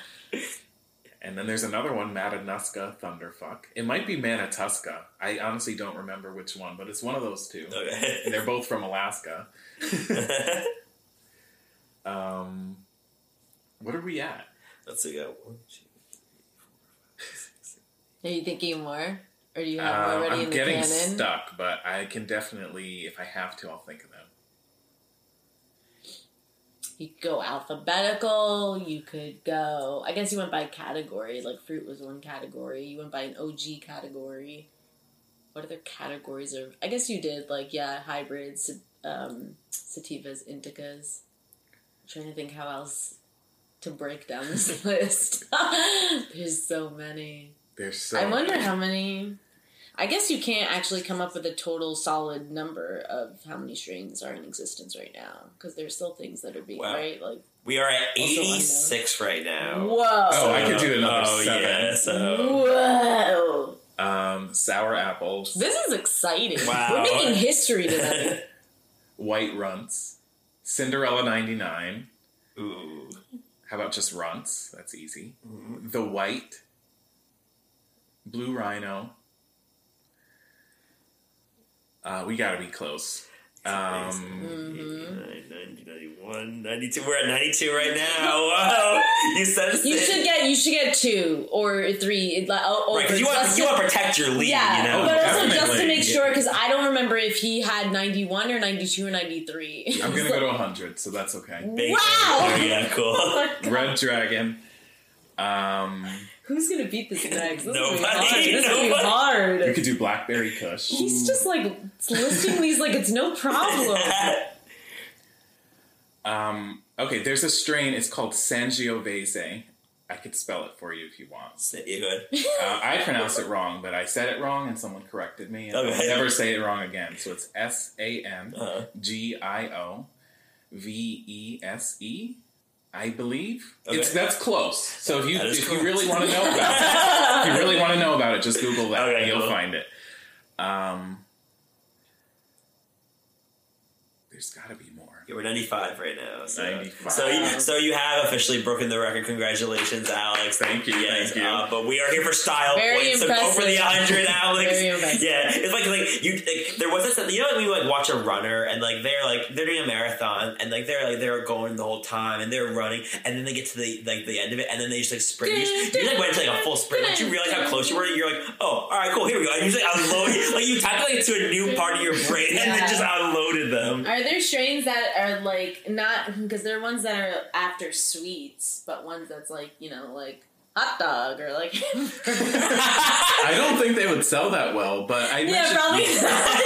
Speaker 2: And then there's another one, Matanuska Thunderfuck. It might be Manituska. I honestly don't remember which one, but it's one of those two.
Speaker 1: okay.
Speaker 2: And they're both from Alaska. (laughs) Um, what are we at?
Speaker 1: Let's see. Go one,
Speaker 3: Are you thinking more? Or do you have
Speaker 2: Um,
Speaker 3: more already
Speaker 2: I'm
Speaker 3: in the
Speaker 2: getting
Speaker 3: canon?
Speaker 2: stuck, but I can definitely, if I have to, I'll think of them.
Speaker 3: You could go alphabetical. You could go. I guess you went by category. Like fruit was one category. You went by an OG category. What other categories are? I guess you did. Like yeah, hybrids, um, sativas, indicas. I'm trying to think how else to break down this (laughs) list. (laughs) There's so many.
Speaker 2: There's so
Speaker 3: I wonder
Speaker 2: many.
Speaker 3: how many. I guess you can't actually come up with a total solid number of how many strains are in existence right now because there's still things that are being
Speaker 1: Wow.
Speaker 3: right. Like
Speaker 1: We are at 86 right now.
Speaker 3: whoa,
Speaker 2: Oh, I could do another
Speaker 1: Oh,
Speaker 2: seven.
Speaker 1: yeah. So
Speaker 3: whoa,
Speaker 2: Um, sour apples,
Speaker 3: this is exciting.
Speaker 1: Wow.
Speaker 3: We're making history tonight. (laughs)
Speaker 2: white runts, Cinderella 99.
Speaker 1: ooh.
Speaker 2: How about just runts? That's easy.
Speaker 1: Mhm.
Speaker 2: The white, blue rhino. Uh, we got to be close. Um,
Speaker 1: 89, 90, 91, 92. We're at 92 right now. (laughs) Whoa. You said.
Speaker 3: You should get you should get two or three. It- like, oh,
Speaker 1: Right, because you want,
Speaker 3: just
Speaker 1: you
Speaker 3: to-
Speaker 1: want to protect your lead,
Speaker 3: yeah,
Speaker 1: you know?
Speaker 3: But also just to make sure because I don't remember if he had ninety one or ninety two or ninety three.
Speaker 2: I'm going (laughs) to go to 100, so that's okay.
Speaker 1: Big-
Speaker 3: Wow!
Speaker 1: Oh, yeah, cool.
Speaker 3: Oh. (laughs)
Speaker 2: Red dragon. Um,
Speaker 3: Who's gonna beat this next? This is gonna be
Speaker 1: Nobody,
Speaker 3: hard. This is be
Speaker 1: nobody.
Speaker 2: we
Speaker 3: hard.
Speaker 2: could do blackberry kush.
Speaker 3: He's just like listing these like it's no problem. (laughs)
Speaker 2: Um, okay, there's a strain. It's called Sangiovese. I could spell it for you if you want.
Speaker 1: you good. (laughs)
Speaker 2: Uh, I pronounced it wrong, but I said it wrong, and someone corrected me. And
Speaker 1: Okay.
Speaker 2: I'll never say it wrong again. So it's S A N. G I O V E S E. I believe
Speaker 1: Okay.
Speaker 2: it's that's close. So if you if
Speaker 1: close.
Speaker 2: you really want to know about it, (laughs) if you really want to know about it, just Google that
Speaker 1: Okay,
Speaker 2: and you'll
Speaker 1: cool.
Speaker 2: find it. Um, there's got to be more.
Speaker 1: Yeah, we're 95 right now. So.
Speaker 2: 95.
Speaker 1: So, you, so you have officially broken the record. Congratulations, Alex.
Speaker 2: Thank you,
Speaker 1: Yes,
Speaker 2: thank you.
Speaker 1: Uh, but we are here for style
Speaker 3: Very
Speaker 1: points. So go for the 100, (laughs) Alex.
Speaker 3: Very impressive.
Speaker 1: Yeah, it's like like you. Like, there was this. You know, when you like watch a runner and like they're like they're doing a marathon and like they're like they're going the whole time and they're running and then they get to the like the end of it and then they just like sprint. You, just, you like went into like a full sprint. Once you realize how close you were, you're like, oh, all right, cool, here we go. And you just like unload. like you tapped like to a new part of your brain and then just unloaded them.
Speaker 3: Are there strains that are like not because there are ones that are after sweets, but ones that's like you know like hot dog or like (laughs)
Speaker 2: I don't think they would sell that well, but I
Speaker 3: yeah
Speaker 2: mentioned
Speaker 3: probably (laughs) not.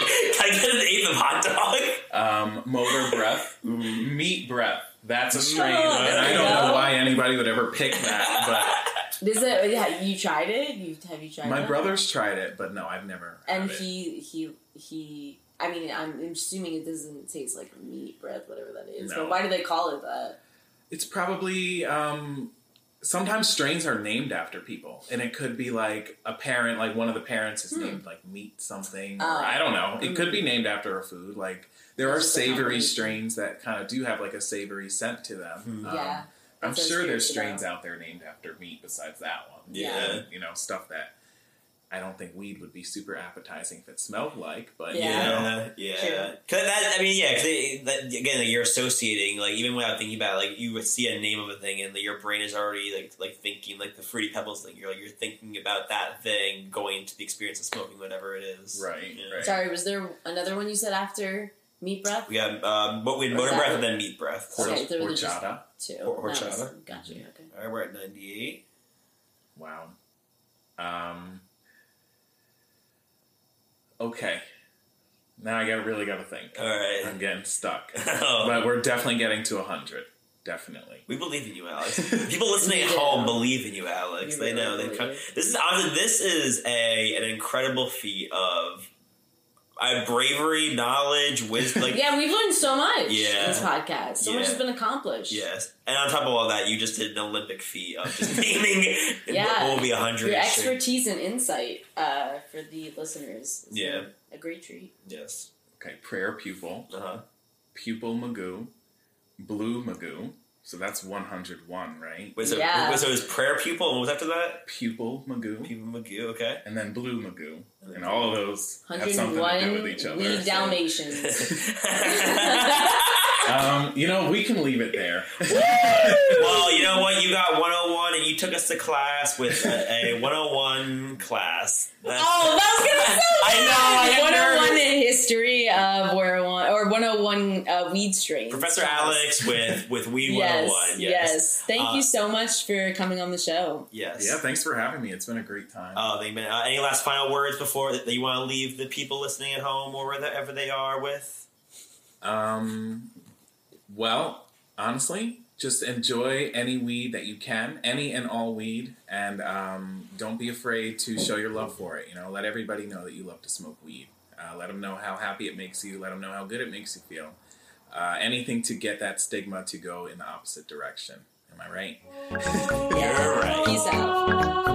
Speaker 1: Can I get an eighth of hot dog?
Speaker 2: um, motor breath, meat breath. That's a strain,
Speaker 3: Oh,
Speaker 2: and I don't know
Speaker 3: go.
Speaker 2: why anybody would ever pick that. (laughs)
Speaker 3: Is it? Yeah, you tried it. You have you tried?
Speaker 2: But my
Speaker 3: that?
Speaker 2: brother's tried it, but no, I've never.
Speaker 3: and
Speaker 2: had it.
Speaker 3: he he he. I mean, I'm assuming it doesn't taste like meat breath, whatever that is.
Speaker 2: No.
Speaker 3: But why do they call it that?
Speaker 2: It's probably um, sometimes strains are named after people, and it could be like a parent, like one of the parents is
Speaker 3: Hmm.
Speaker 2: named like meat something. or
Speaker 3: Oh.
Speaker 2: I don't know. It could be named after a food. Like there are
Speaker 3: It's just a
Speaker 2: savory strains that kind of do have like a savory scent to them.
Speaker 1: Hmm.
Speaker 2: Um,
Speaker 3: Yeah,
Speaker 2: I'm
Speaker 3: that's what I was
Speaker 2: sure there's strains out there named after meat besides that one.
Speaker 1: Yeah.
Speaker 2: And, you know, stuff that I don't think weed would be super appetizing if it smelled like, but
Speaker 3: Yeah.
Speaker 2: you know.
Speaker 1: Yeah, Cause that, I mean, yeah. Because that, again, like, you're associating, like even without thinking about, it, like you would see a name of a thing, and like, your brain is already like like thinking, like the fruity pebbles thing. You're like you're thinking about that thing going into the experience of smoking whatever it is.
Speaker 2: Right,
Speaker 1: Yeah.
Speaker 2: right.
Speaker 3: Sorry, was there another one you said after meat breath?
Speaker 1: We got um, but we had
Speaker 3: Or
Speaker 1: motor breath and then meat breath.
Speaker 2: Hor-
Speaker 3: Okay, there were just-
Speaker 2: horchata.
Speaker 3: Two.
Speaker 1: Hor-
Speaker 3: That was-
Speaker 1: horchata.
Speaker 3: Gotcha. Okay.
Speaker 1: All right, we're at 98.
Speaker 2: Wow. Um. Okay. Now I got really got to think.
Speaker 1: All right.
Speaker 2: I'm getting stuck, (laughs)
Speaker 1: Oh,
Speaker 2: but we're definitely getting to hundred. Definitely.
Speaker 1: we believe in you, Alex. (laughs) People listening at home believe in you, Alex.
Speaker 3: We
Speaker 1: they know.
Speaker 3: really
Speaker 1: They come. This is honestly, this is a an incredible feat of uh, bravery, knowledge, wisdom. Like,
Speaker 3: Yeah, we've learned so much
Speaker 1: Yeah.
Speaker 3: in this podcast. So much has been accomplished.
Speaker 1: yes, and on top of all that, you just did an Olympic feat of just (laughs) naming
Speaker 3: Yeah.
Speaker 1: what will be a hundred.
Speaker 3: Your expertise and insight uh, for the listeners. has
Speaker 1: Yeah.
Speaker 3: A great treat.
Speaker 1: Yes.
Speaker 2: Okay. Prayer pupil,
Speaker 1: Uh huh.
Speaker 2: pupil magoo, blue magoo. So that's 101, right?
Speaker 1: Wait, so,
Speaker 3: Yeah.
Speaker 1: wait, so it was prayer pupil, and what was after that?
Speaker 2: Pupil magoo,
Speaker 1: Pupil Magoo, Okay.
Speaker 2: And then blue magoo, and all of those have something to do
Speaker 3: 101
Speaker 2: with each other.
Speaker 3: weed
Speaker 2: so-
Speaker 3: Dalmatians. (laughs)
Speaker 2: Um, you know, we can leave it there.
Speaker 1: well, you know what? You got 101, and you took us to class with a, a (laughs) 101 class. That's-
Speaker 3: Oh, that was gonna sound
Speaker 1: I know, I got
Speaker 3: 101
Speaker 1: nervous.
Speaker 3: in history of 101 or 101 uh, weed strains.
Speaker 1: Professor Alex with with Weed
Speaker 3: Yes,
Speaker 1: 101.
Speaker 3: yes,
Speaker 1: Yes.
Speaker 3: Thank
Speaker 1: Uh,
Speaker 3: you so much for coming on the show.
Speaker 1: Yes.
Speaker 2: yeah, thanks for having me. It's been a great time.
Speaker 1: Oh, they been, uh, any last final words before that you want to leave the people listening at home or wherever they are with?
Speaker 2: Um, well, honestly, just enjoy any weed that you can, any and all weed, and um, don't be afraid to show your love for it. You know, let everybody know that you love to smoke weed. Uh, let them know how happy it makes you. Let them know how good it makes you feel. Uh, anything to get that stigma to go in the opposite direction. Am I right?
Speaker 1: You're right.
Speaker 3: Peace out.